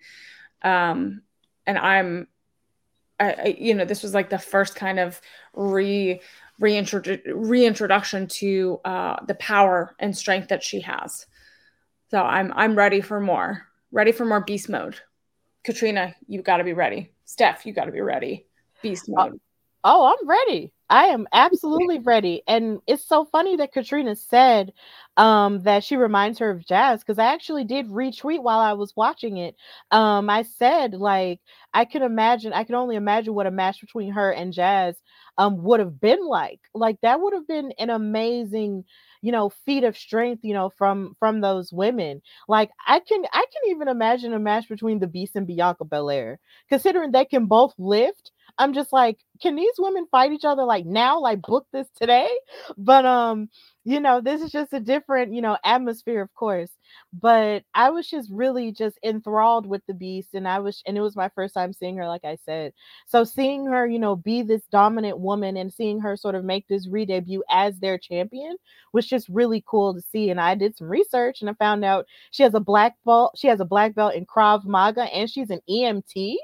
um, and i'm I, I, you know this was like the first kind of re reintrodu- reintroduction to uh, the power and strength that she has so i'm i'm ready for more ready for more beast mode Katrina, you got to be ready. Steph, you got to be ready. Beast uh, mode. Oh, I'm ready. I am absolutely ready. And it's so funny that Katrina said um, that she reminds her of Jazz because I actually did retweet while I was watching it. Um, I said, like, I could imagine, I can only imagine what a match between her and Jazz um, would have been like. Like, that would have been an amazing you know feat of strength you know from from those women like i can i can even imagine a match between the beast and bianca belair considering they can both lift i'm just like can these women fight each other like now like book this today but um you know, this is just a different, you know, atmosphere, of course. But I was just really just enthralled with the beast. And I was, and it was my first time seeing her, like I said. So seeing her, you know, be this dominant woman and seeing her sort of make this re debut as their champion was just really cool to see. And I did some research and I found out she has a black belt, she has a black belt in Krav Maga and she's an EMT.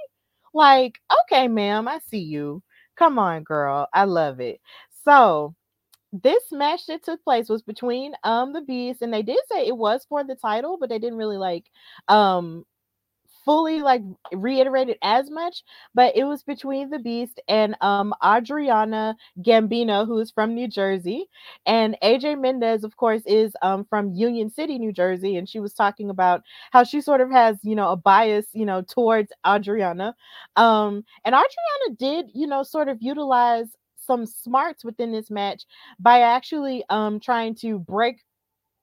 Like, okay, ma'am, I see you. Come on, girl. I love it. So, this match that took place was between um the beast and they did say it was for the title but they didn't really like um fully like reiterated as much but it was between the beast and um adriana gambino who is from new jersey and aj mendez of course is um from union city new jersey and she was talking about how she sort of has you know a bias you know towards adriana um and adriana did you know sort of utilize some smarts within this match by actually um trying to break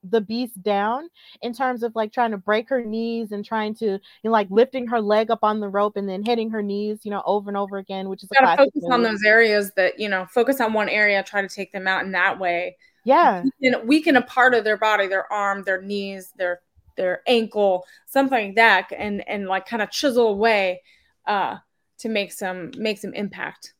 the beast down in terms of like trying to break her knees and trying to you know like lifting her leg up on the rope and then hitting her knees you know over and over again which is you gotta focus move. on those areas that you know focus on one area try to take them out in that way. Yeah. Weaken, weaken a part of their body their arm their knees their their ankle something like that and and like kind of chisel away uh to make some make some impact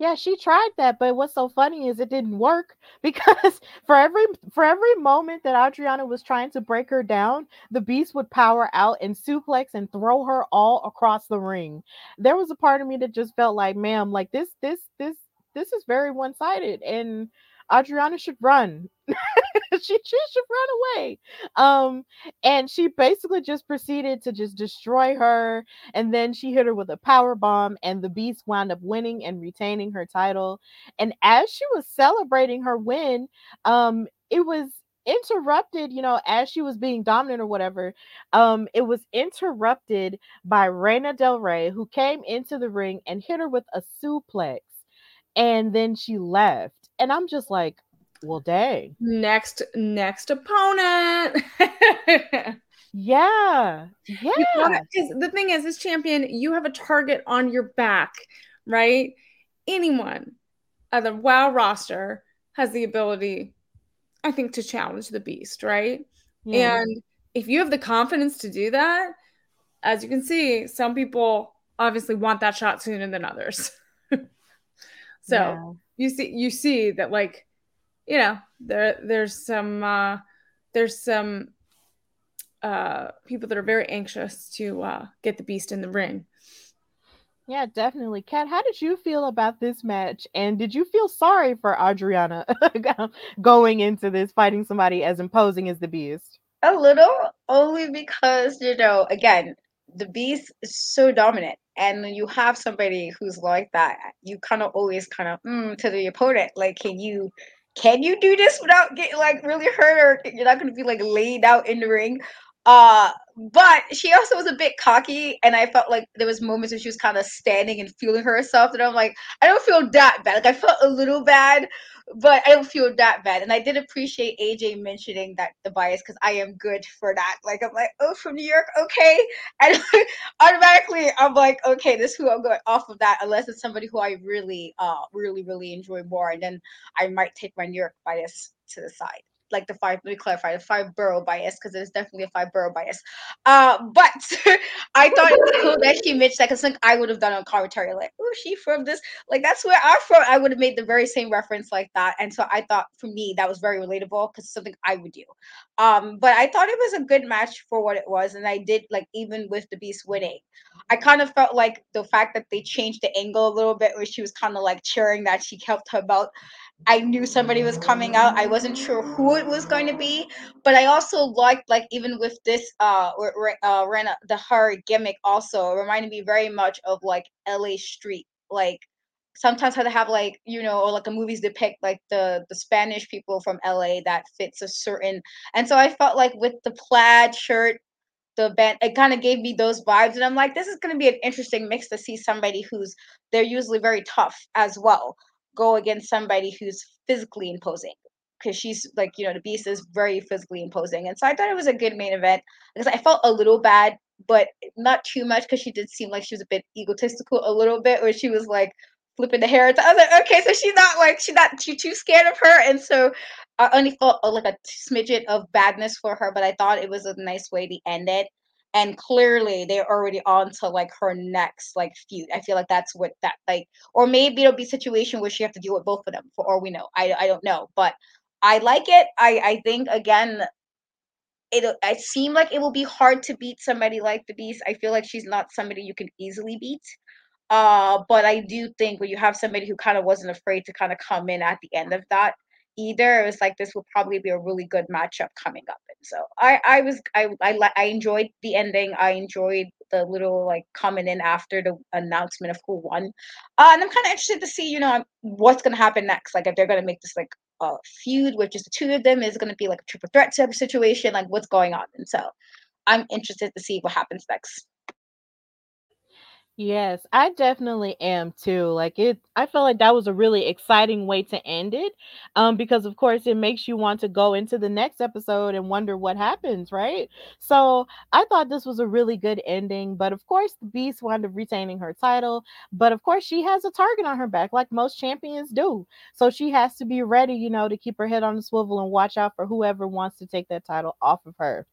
yeah she tried that but what's so funny is it didn't work because for every for every moment that adriana was trying to break her down the beast would power out and suplex and throw her all across the ring. There was a part of me that just felt like ma'am like this this this this is very one-sided. And Adriana should run. she, she should run away. Um, and she basically just proceeded to just destroy her. And then she hit her with a power bomb, and the beast wound up winning and retaining her title. And as she was celebrating her win, um, it was interrupted, you know, as she was being dominant or whatever. Um, it was interrupted by Reina Del Rey, who came into the ring and hit her with a suplex. And then she left and I'm just like, well, dang. Next, next opponent. yeah, yeah. The thing is, as champion, you have a target on your back, right? Anyone on the WoW roster has the ability, I think, to challenge the beast, right? Yeah. And if you have the confidence to do that, as you can see, some people obviously want that shot sooner than others. so yeah. You see you see that like, you know, there there's some uh there's some uh people that are very anxious to uh get the beast in the ring. Yeah, definitely. Kat, how did you feel about this match? And did you feel sorry for Adriana going into this fighting somebody as imposing as the beast? A little, only because, you know, again, the beast is so dominant. And you have somebody who's like that, you kind of always kind of mm, to the opponent, like, can you can you do this without getting like really hurt or you're not gonna be like laid out in the ring? Uh, but she also was a bit cocky, and I felt like there was moments where she was kind of standing and feeling herself. And I'm like, I don't feel that bad. Like I felt a little bad, but I don't feel that bad. And I did appreciate AJ mentioning that the bias because I am good for that. Like I'm like, oh, from New York, okay. And automatically I'm like, okay, this is who I'm going off of that, unless it's somebody who I really, uh, really, really enjoy more, and then I might take my New York bias to the side like the five let me clarify the five borough bias because there's definitely a five borough bias. Uh but i thought it was cool that she mentioned that because like i would have done a commentary like oh she from this like that's where i'm from. I would have made the very same reference like that. And so i thought for me that was very relatable because something i would do. Um but i thought it was a good match for what it was and i did like even with the beast winning. I kind of felt like the fact that they changed the angle a little bit where she was kind of like cheering that she kept her belt. I knew somebody was coming out. I wasn't sure who it was going to be, but I also liked like even with this uh uh Rena the her gimmick also reminded me very much of like LA Street. Like sometimes how to have like you know or like the movies depict like the the Spanish people from LA that fits a certain and so I felt like with the plaid shirt the band it kind of gave me those vibes and i'm like this is going to be an interesting mix to see somebody who's they're usually very tough as well go against somebody who's physically imposing because she's like you know the beast is very physically imposing and so i thought it was a good main event because i felt a little bad but not too much because she did seem like she was a bit egotistical a little bit where she was like flipping the hair i was like okay so she's not like she's not too too scared of her and so i only felt uh, like a smidget of badness for her but i thought it was a nice way to end it and clearly they're already on to like her next like feud. I feel like that's what that like, or maybe it'll be a situation where she have to deal with both of them for all we know. I I don't know, but I like it. I I think again, it it seemed like it will be hard to beat somebody like the Beast. I feel like she's not somebody you can easily beat. Uh, but I do think when you have somebody who kind of wasn't afraid to kind of come in at the end of that, either. It was like this will probably be a really good matchup coming up. And so I I was I I I enjoyed the ending. I enjoyed the little like coming in after the announcement of who won. Uh, and I'm kind of interested to see you know what's gonna happen next. Like if they're gonna make this like a feud with just the two of them, is gonna be like a triple threat type situation. Like what's going on? And so I'm interested to see what happens next. Yes, I definitely am too. Like it I felt like that was a really exciting way to end it. Um because of course it makes you want to go into the next episode and wonder what happens, right? So, I thought this was a really good ending, but of course the Beast wound up retaining her title, but of course she has a target on her back like most champions do. So she has to be ready, you know, to keep her head on the swivel and watch out for whoever wants to take that title off of her.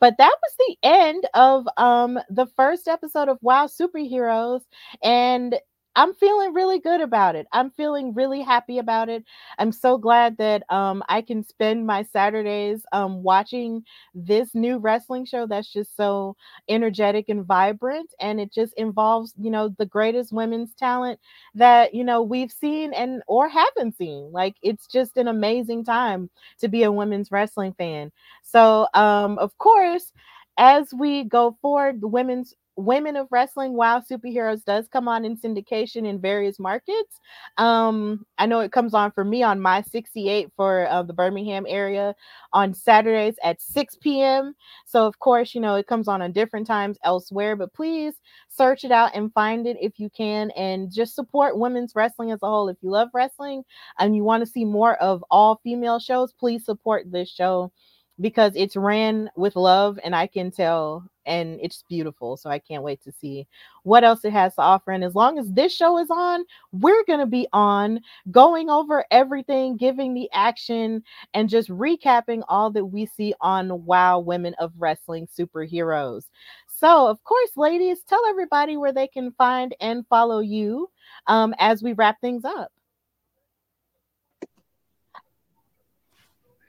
But that was the end of um the first episode of Wow Superheroes and I'm feeling really good about it. I'm feeling really happy about it. I'm so glad that um, I can spend my Saturdays um, watching this new wrestling show that's just so energetic and vibrant. And it just involves, you know, the greatest women's talent that, you know, we've seen and or haven't seen. Like it's just an amazing time to be a women's wrestling fan. So, um, of course, as we go forward, the women's Women of Wrestling Wow Superheroes does come on in syndication in various markets. Um, I know it comes on for me on my 68 for uh, the Birmingham area on Saturdays at 6 p.m. So, of course, you know, it comes on on different times elsewhere, but please search it out and find it if you can and just support women's wrestling as a whole. If you love wrestling and you want to see more of all female shows, please support this show because it's ran with love and I can tell and it's beautiful. So I can't wait to see what else it has to offer. And as long as this show is on, we're going to be on going over everything, giving the action, and just recapping all that we see on Wow Women of Wrestling Superheroes. So, of course, ladies, tell everybody where they can find and follow you um, as we wrap things up.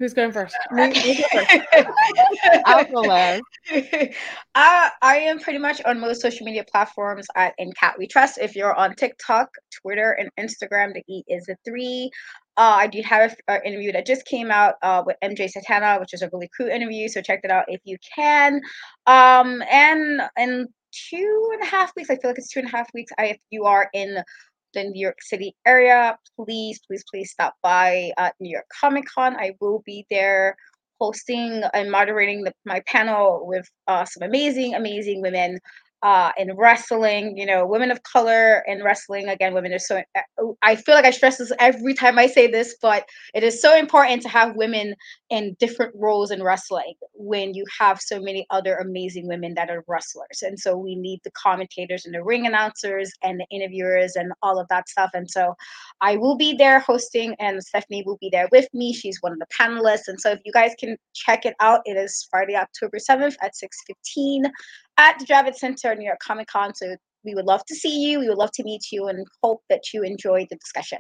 Who's going first? I'll go last. I, I am pretty much on most social media platforms at In Kat We Trust. If you're on TikTok, Twitter, and Instagram, the E is a three. Uh, I do have an interview that just came out uh, with MJ Satana, which is a really cool interview. So check that out if you can. Um, and in two and a half weeks, I feel like it's two and a half weeks. I, if you are in the New York City area, please, please, please stop by at New York Comic Con. I will be there hosting and moderating the, my panel with uh, some amazing, amazing women uh, in wrestling, you know, women of color in wrestling. Again, women are so, uh, I feel like I stress this every time I say this, but it is so important to have women in different roles in wrestling when you have so many other amazing women that are wrestlers. And so we need the commentators and the ring announcers and the interviewers and all of that stuff. And so I will be there hosting, and Stephanie will be there with me. She's one of the panelists. And so if you guys can check it out, it is Friday, October 7th at 6 15 at the Javits Center, New York Comic Con. So we would love to see you. We would love to meet you and hope that you enjoyed the discussion.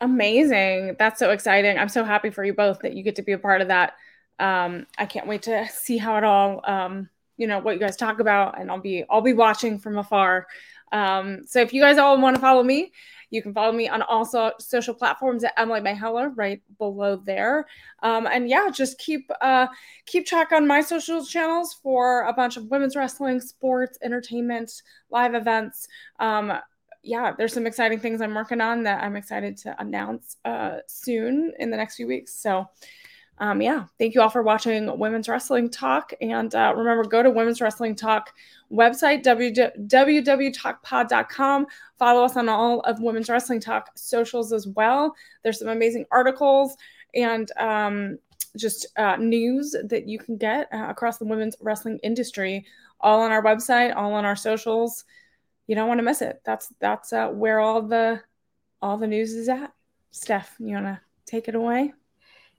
Amazing. That's so exciting. I'm so happy for you both that you get to be a part of that. Um, I can't wait to see how it all, um, you know, what you guys talk about, and I'll be, I'll be watching from afar. Um, so if you guys all want to follow me, you can follow me on all so- social platforms at Emily Mae Heller right below there. Um, and yeah, just keep uh, keep track on my social channels for a bunch of women's wrestling, sports, entertainment, live events. Um, yeah, there's some exciting things I'm working on that I'm excited to announce uh, soon in the next few weeks. So um, yeah, thank you all for watching Women's Wrestling Talk. And uh, remember, go to Women's Wrestling Talk website, www.talkpod.com. Follow us on all of Women's Wrestling Talk socials as well. There's some amazing articles and um, just uh, news that you can get uh, across the women's wrestling industry, all on our website, all on our socials. You don't want to miss it. That's that's uh, where all the all the news is at. Steph, you want to take it away?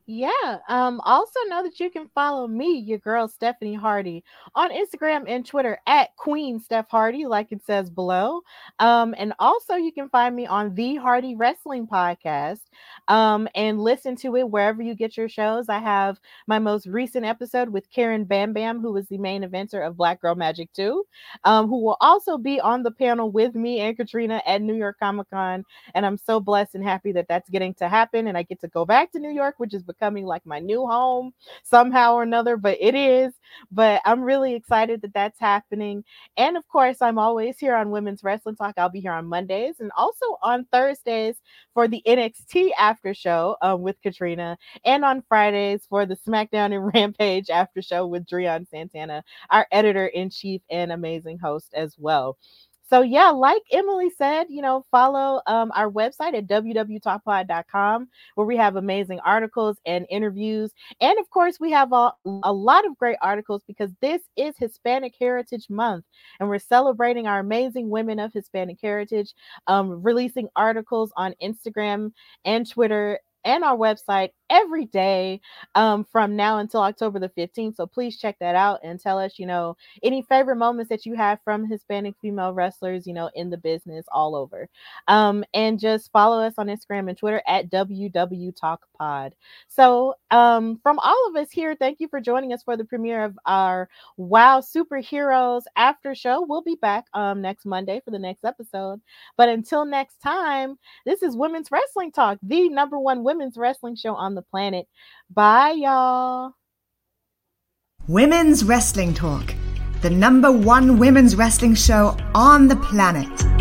Yeah. Um, also know that you can follow me, your girl Stephanie Hardy, on Instagram and Twitter at Queen Steph Hardy, like it says below. Um, and also you can find me on the Hardy Wrestling Podcast. Um, and listen to it wherever you get your shows. I have my most recent episode with Karen Bam Bam, who was the main eventer of Black Girl Magic 2, um, who will also be on the panel with me and Katrina at New York Comic Con. And I'm so blessed and happy that that's getting to happen. And I get to go back to New York, which is becoming like my new home somehow or another, but it is. But I'm really excited that that's happening. And of course, I'm always here on Women's Wrestling Talk. I'll be here on Mondays and also on Thursdays for the NXT after show um, with Katrina, and on Fridays for the SmackDown and Rampage after show with Drian Santana, our editor in chief and amazing host as well so yeah, like Emily said, you know, follow um, our website at www.talkpod.com where we have amazing articles and interviews. And of course, we have a, a lot of great articles because this is Hispanic Heritage Month and we're celebrating our amazing women of Hispanic heritage, um, releasing articles on Instagram and Twitter and our website every day um, from now until October the 15th. So please check that out and tell us, you know, any favorite moments that you have from Hispanic female wrestlers, you know, in the business all over. Um, and just follow us on Instagram and Twitter at WW Talk Pod. So um, from all of us here, thank you for joining us for the premiere of our Wow Superheroes after show. We'll be back um, next Monday for the next episode. But until next time, this is Women's Wrestling Talk, the number one women's wrestling show on the planet. Bye, y'all. Women's Wrestling Talk, the number one women's wrestling show on the planet.